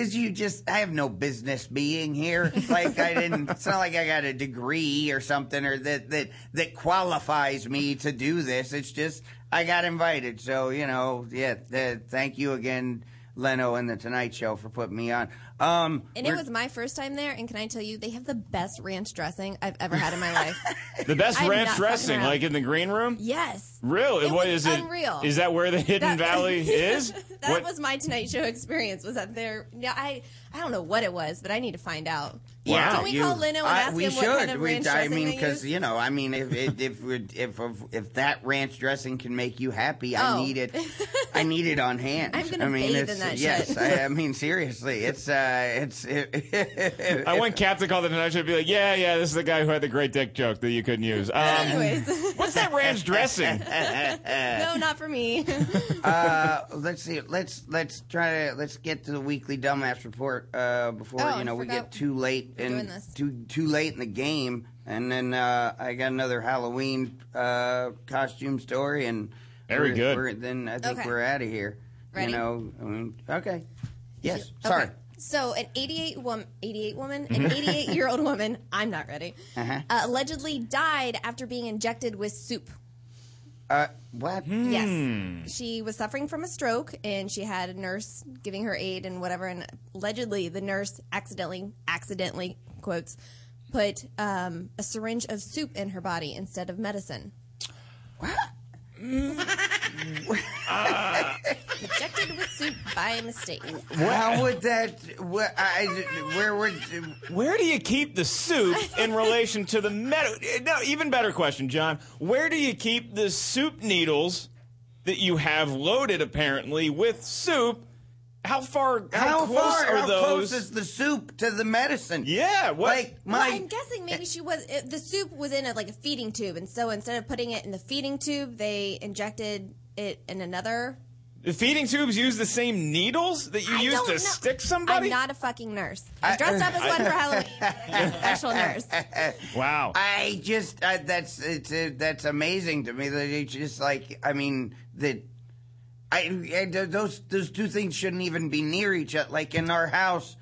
Because you just, I have no business being here. Like I didn't. It's not like I got a degree or something, or that that that qualifies me to do this. It's just I got invited. So you know, yeah. The, thank you again, Leno and the Tonight Show for putting me on. Um, And it was my first time there, and can I tell you, they have the best ranch dressing I've ever had in my life. *laughs* The best I'm ranch dressing, like in the green room. Yes. Really? It what was is it? unreal. Is that where the Hidden That- Valley *laughs* is? *laughs* that What- was my Tonight Show experience. Was that there? Yeah, I I don't know what it was, but I need to find out. Yeah, Can we you- call Leno and I- ask we him should. what kind of We- ranch I dressing mean, because you know, I mean, if if if, if if if that ranch dressing can make you happy, I Oh. need it. *laughs* I need it on hand. I'm gonna I mean, bathe it's, in that yes. shit. I, I mean, seriously, it's uh, it's. *laughs* I want Cap to call the Tonight Show and be like, yeah, yeah, this is the guy who had the great dick joke that you couldn't use. *laughs* Um, Anyways, what's that ranch dressing? no, not for me. uh, let's see. Let's let's try to let's get to the weekly dumbass report uh, before Oh, you know we get too late we're doing and too too late in the game. And then uh, I got another Halloween uh, costume story, and Very we're- good. We're, then I think Okay. we're out of here. Ready? You know, I mean, okay. Yes. Okay. Sorry. So, an 88 woman, 88 woman, an *laughs* 88 year old woman. I'm not ready. Uh-huh. Uh, allegedly died after being injected with soup. Uh, what? Yes. She was suffering from a stroke and she had a nurse giving her aid and whatever. And allegedly, the nurse accidentally, accidentally, quotes, put um, a syringe of soup in her body instead of medicine. Mm. *laughs* Injected with soup by mistake. How would that? Where, I, where would? Where do you keep the soup in relation to the metal? No, even better question, John. Where do you keep the soup needles that you have loaded apparently with soup? How far? How, How close far? are how those? close is the soup to the medicine? Yeah, what? Like Well. I'm guessing maybe she was it, the soup was in a, like a feeding tube, and so instead of putting it in the feeding tube, they injected it in another. the feeding tubes use the same needles that you I use to know. stick somebody. I'm not a fucking nurse. I dressed up as one for *laughs* Halloween. Professional nurse. *laughs* wow. I just uh, that's it's uh, that's amazing to me that it's just like I mean that I, I those those two things shouldn't even be near each other. Like in our house,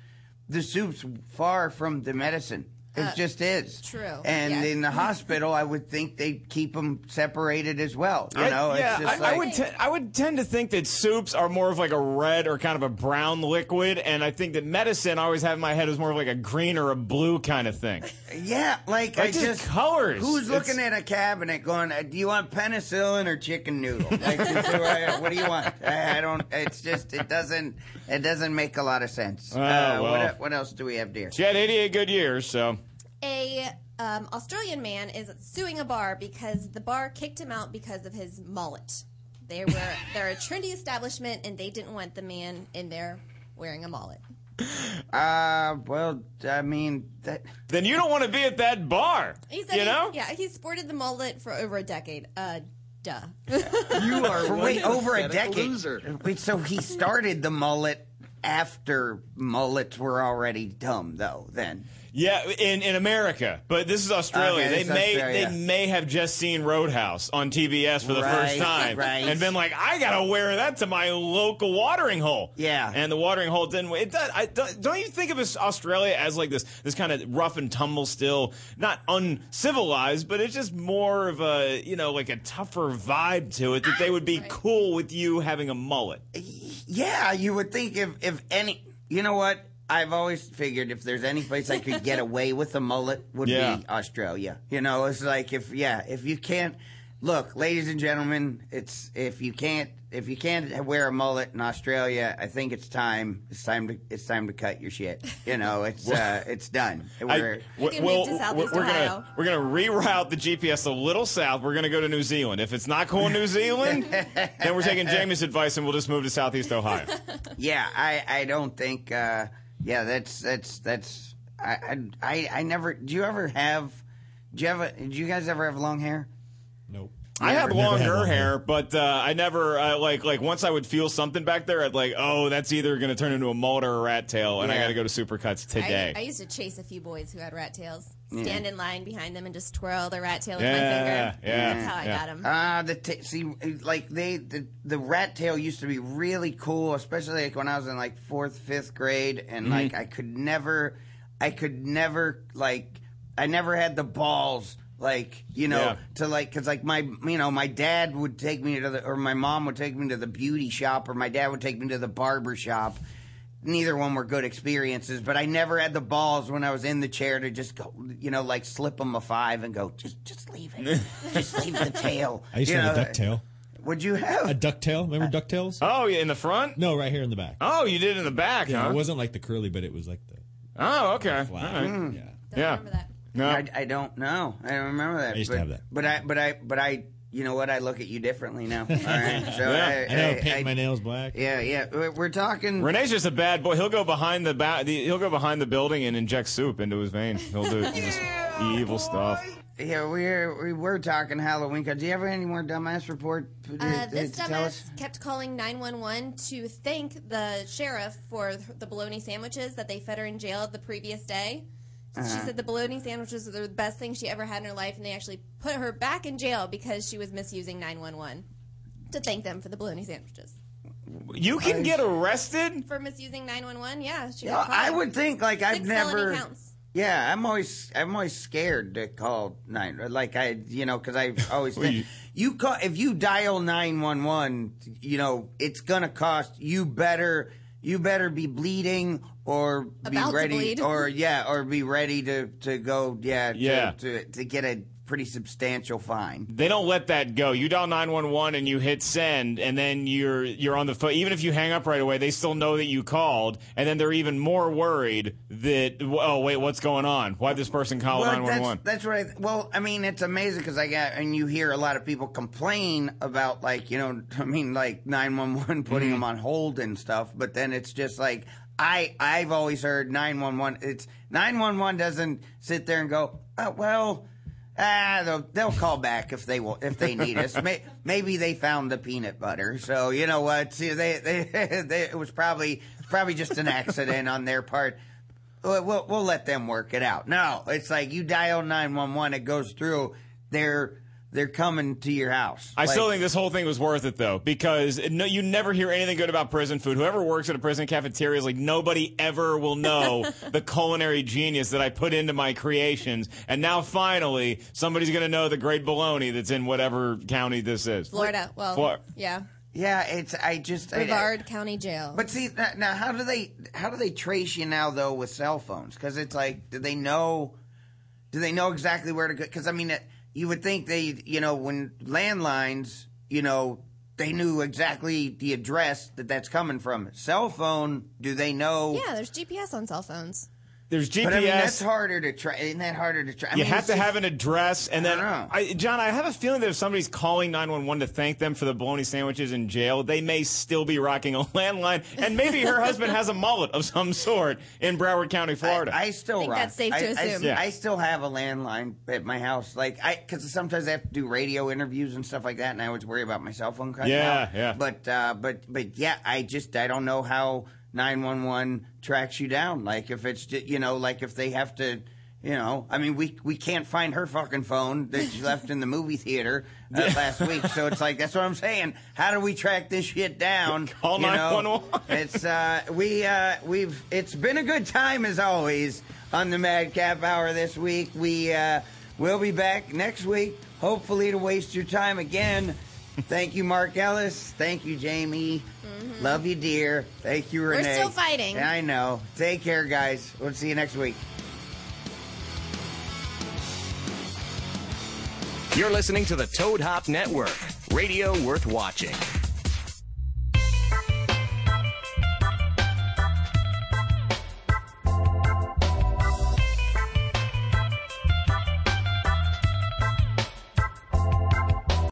the soup's far from the medicine. It Uh, just is true, And yes. in the *laughs* hospital, I would think they keep them separated as well. You I- know, yeah, it's just I, I like, would te- I would tend to think that soups are more of like a red or kind of a brown liquid, and I think that medicine I always have in my head is more of like a green or a blue kind of thing. Yeah, like, Like I just just colors. Who's It's- looking at a cabinet going, uh, "Do you want penicillin or chicken noodle? *laughs* Like, what do you want?" I, I don't. It's just it doesn't it doesn't make a lot of sense. Oh, uh, well. what what else do we have, dear? She had 88 good years, so A um, Australian man is suing a bar because the bar kicked him out because of his mullet. They were *laughs* they're a trendy establishment and they didn't want the man in there wearing a mullet. Uh, well, I mean that. then you don't want to be at that bar. He said you he- know? yeah, he sported the mullet for over a decade. Uh, duh. *laughs* You are wait over a decade. loser. Wait, so he started the mullet after mullets were already dumb, though. Then Yeah, in, in America, but this is Australia. Okay, they is may Australia. they may have just seen Roadhouse on TBS for the first time right. and been like, I gotta wear that to my local watering hole. Yeah. and the watering hole didn't. It does. I, don't, don't you think of Australia as like this this kind of rough and tumble, still not uncivilized, but it's just more of a you know like a tougher vibe to it that they would be cool with you having a mullet. Yeah, you would think if if any, you know what? I've always figured if there's any place I could get *laughs* away with a mullet would Yeah. be Australia. You know, it's like if yeah, if you can't look, ladies and gentlemen, it's if you can't if you can't wear a mullet in Australia, I think it's time. It's time to it's time to cut your shit. You know, it's uh, it's done. I- We're, w- we'll- move to Southeast we're, we're gonna we're gonna reroute the GPS a little south. We're gonna go to New Zealand. If it's not cool in New Zealand, then we're taking *laughs* Jamie's advice and we'll just move to Southeast Ohio. *laughs* yeah, I I don't think. Uh, yeah, that's that's that's. I I I, never. Do you ever have? Do you ever? Do you guys ever have long hair? Nope. I have Never had longer long hair, hair. but uh, I never uh, like like once I would feel something back there, I'd like, oh, that's either gonna turn into a mullet or a rat tail, and I got to go to Supercuts today. I, I used to chase a few boys who had rat tails. Yeah. Stand in line behind them and just twirl the rat tail with Yeah, my finger. yeah, That's how I got them. Ah, the ta see, like they the the rat tail used to be really cool, especially like when I was in like fourth, fifth grade, and Mm-hmm. like I could never, I could never like, I never had the balls. Like you know, Yeah. to like, cause like my, you know, my dad would take me to the, or my mom would take me to the beauty shop, or my dad would take me to the barber shop. Neither one were good experiences, but I never had the balls when I was in the chair to just go, you know, like slip them a five and go, just, just leave it, *laughs* just leave the tail. I used You to have know, a duck tail. Would you have A ducktail? Remember ducktails? oh, yeah, in the front? No, right here in the back. Oh, you did it in the back, Yeah, huh? it wasn't like the curly, but it was like the oh, okay. flat. All right. Mm. Yeah. Don't Yeah. Remember that. No. I, I don't know. I don't remember that. I used but, to have that. But I, but I, but I, you know what? I look at you differently now. *laughs* All right. So Yeah. I, I know, I- paint I- my nails black. Yeah, yeah. We're, we're talking. Renee's just a bad boy. He'll go behind the, ba- the he'll go behind the building and inject soup into his vein. He'll do *laughs* just evil stuff. Yeah, we're we were talking Halloween. Do you have any more dumbass report to, Uh, this to tell us? dumbass kept calling 911 to thank the sheriff for the bologna sandwiches that they fed her in jail the previous day. She Uh-huh. said the bologna sandwiches were the best thing she ever had in her life, and they actually put her back in jail because she was misusing 911 to thank them for the bologna sandwiches. You can get arrested. For misusing 911, yeah. She Yeah, got caught. I would think like I've Six felony never. counts. Yeah, I'm always I'm always scared to call nine. Like I, you know, because I always *laughs* Well, think you call if you dial nine one one, you know, it's gonna cost. You better you better be bleeding or be About to ready bleed. or yeah or be ready to to go yeah to- Yeah. to to, get a pretty substantial fine. They don't let that go. You dial 911 and you hit send, and then you're you're on the phone. Even if you hang up right away, they still know that you called, and then they're even more worried that oh wait, what's going on? Why this person call Well, 911? that's, that's I. Well, I mean, it's amazing because I got and you hear a lot of people complain about like you know, *laughs* I mean, like nine one one putting Mhm. them on hold and stuff. But then it's just like I I've always heard nine one one. It's nine one one doesn't sit there and go, oh, well. Ah, they'll, they'll call back if they will, if they need us. May, maybe they found the peanut butter, so you know what? See, they, they, *laughs* they it was probably probably just an accident on their part. We'll, we'll, we'll let them work it out. No, it's like you dial 911, it goes through. They're, they're coming to your house. I Like, still think this whole thing was worth it though, because it, no, you never hear anything good about prison food. Whoever works at a prison cafeteria is like nobody ever will know *laughs* the culinary genius that I put into my creations. And now finally, somebody's going to know the great bologna that's in whatever county this is. Florida. Well, Flor- yeah. Yeah, it's, I just. I- Brevard County Jail. But see now, now, how do they how do they trace you now though with cell phones? Because it's like, do they know? Do they know exactly where to go? Because I mean, it, you would think they, you know, when landlines, you know, they knew exactly the address that that's coming from. Cell phone, do they know? yeah, there's GPS on cell phones. There's GPS. But I mean, that's harder to try. Isn't that harder to try? I you mean, have to just- have an address, and then I, John, I have a feeling that if somebody's calling nine one one to thank them for the bologna sandwiches in jail, they may still be rocking a *laughs* landline, and maybe her husband has a mullet of some sort in Broward County, Florida. I still think rock. that's safe to I, I- assume. Yeah. I still have a landline at my house, like I, because sometimes I have to do radio interviews and stuff like that, and I always worry about my cell phone cutting Yeah, out. yeah. But, uh, but, but yeah, I just I don't know how nine one one tracks you down. Like if it's you know, like if they have to. You know, I mean, we we can't find her fucking phone that she left in the movie theater uh, last week. So it's like that's what I'm saying. How do we track this shit down? *laughs* Call you know? 911. It's uh, we uh, we've it's been a good time as always on the Madcap Hour this week. We uh, will be back next week, hopefully to waste your time again. Thank you, Mark Ellis. Thank you, Jamie. Mm-hmm. Love you, dear. Thank you, Renee. We're still fighting. I know. Take care, guys. We'll see you next week. You're listening to the Toad Hop Network, radio worth watching.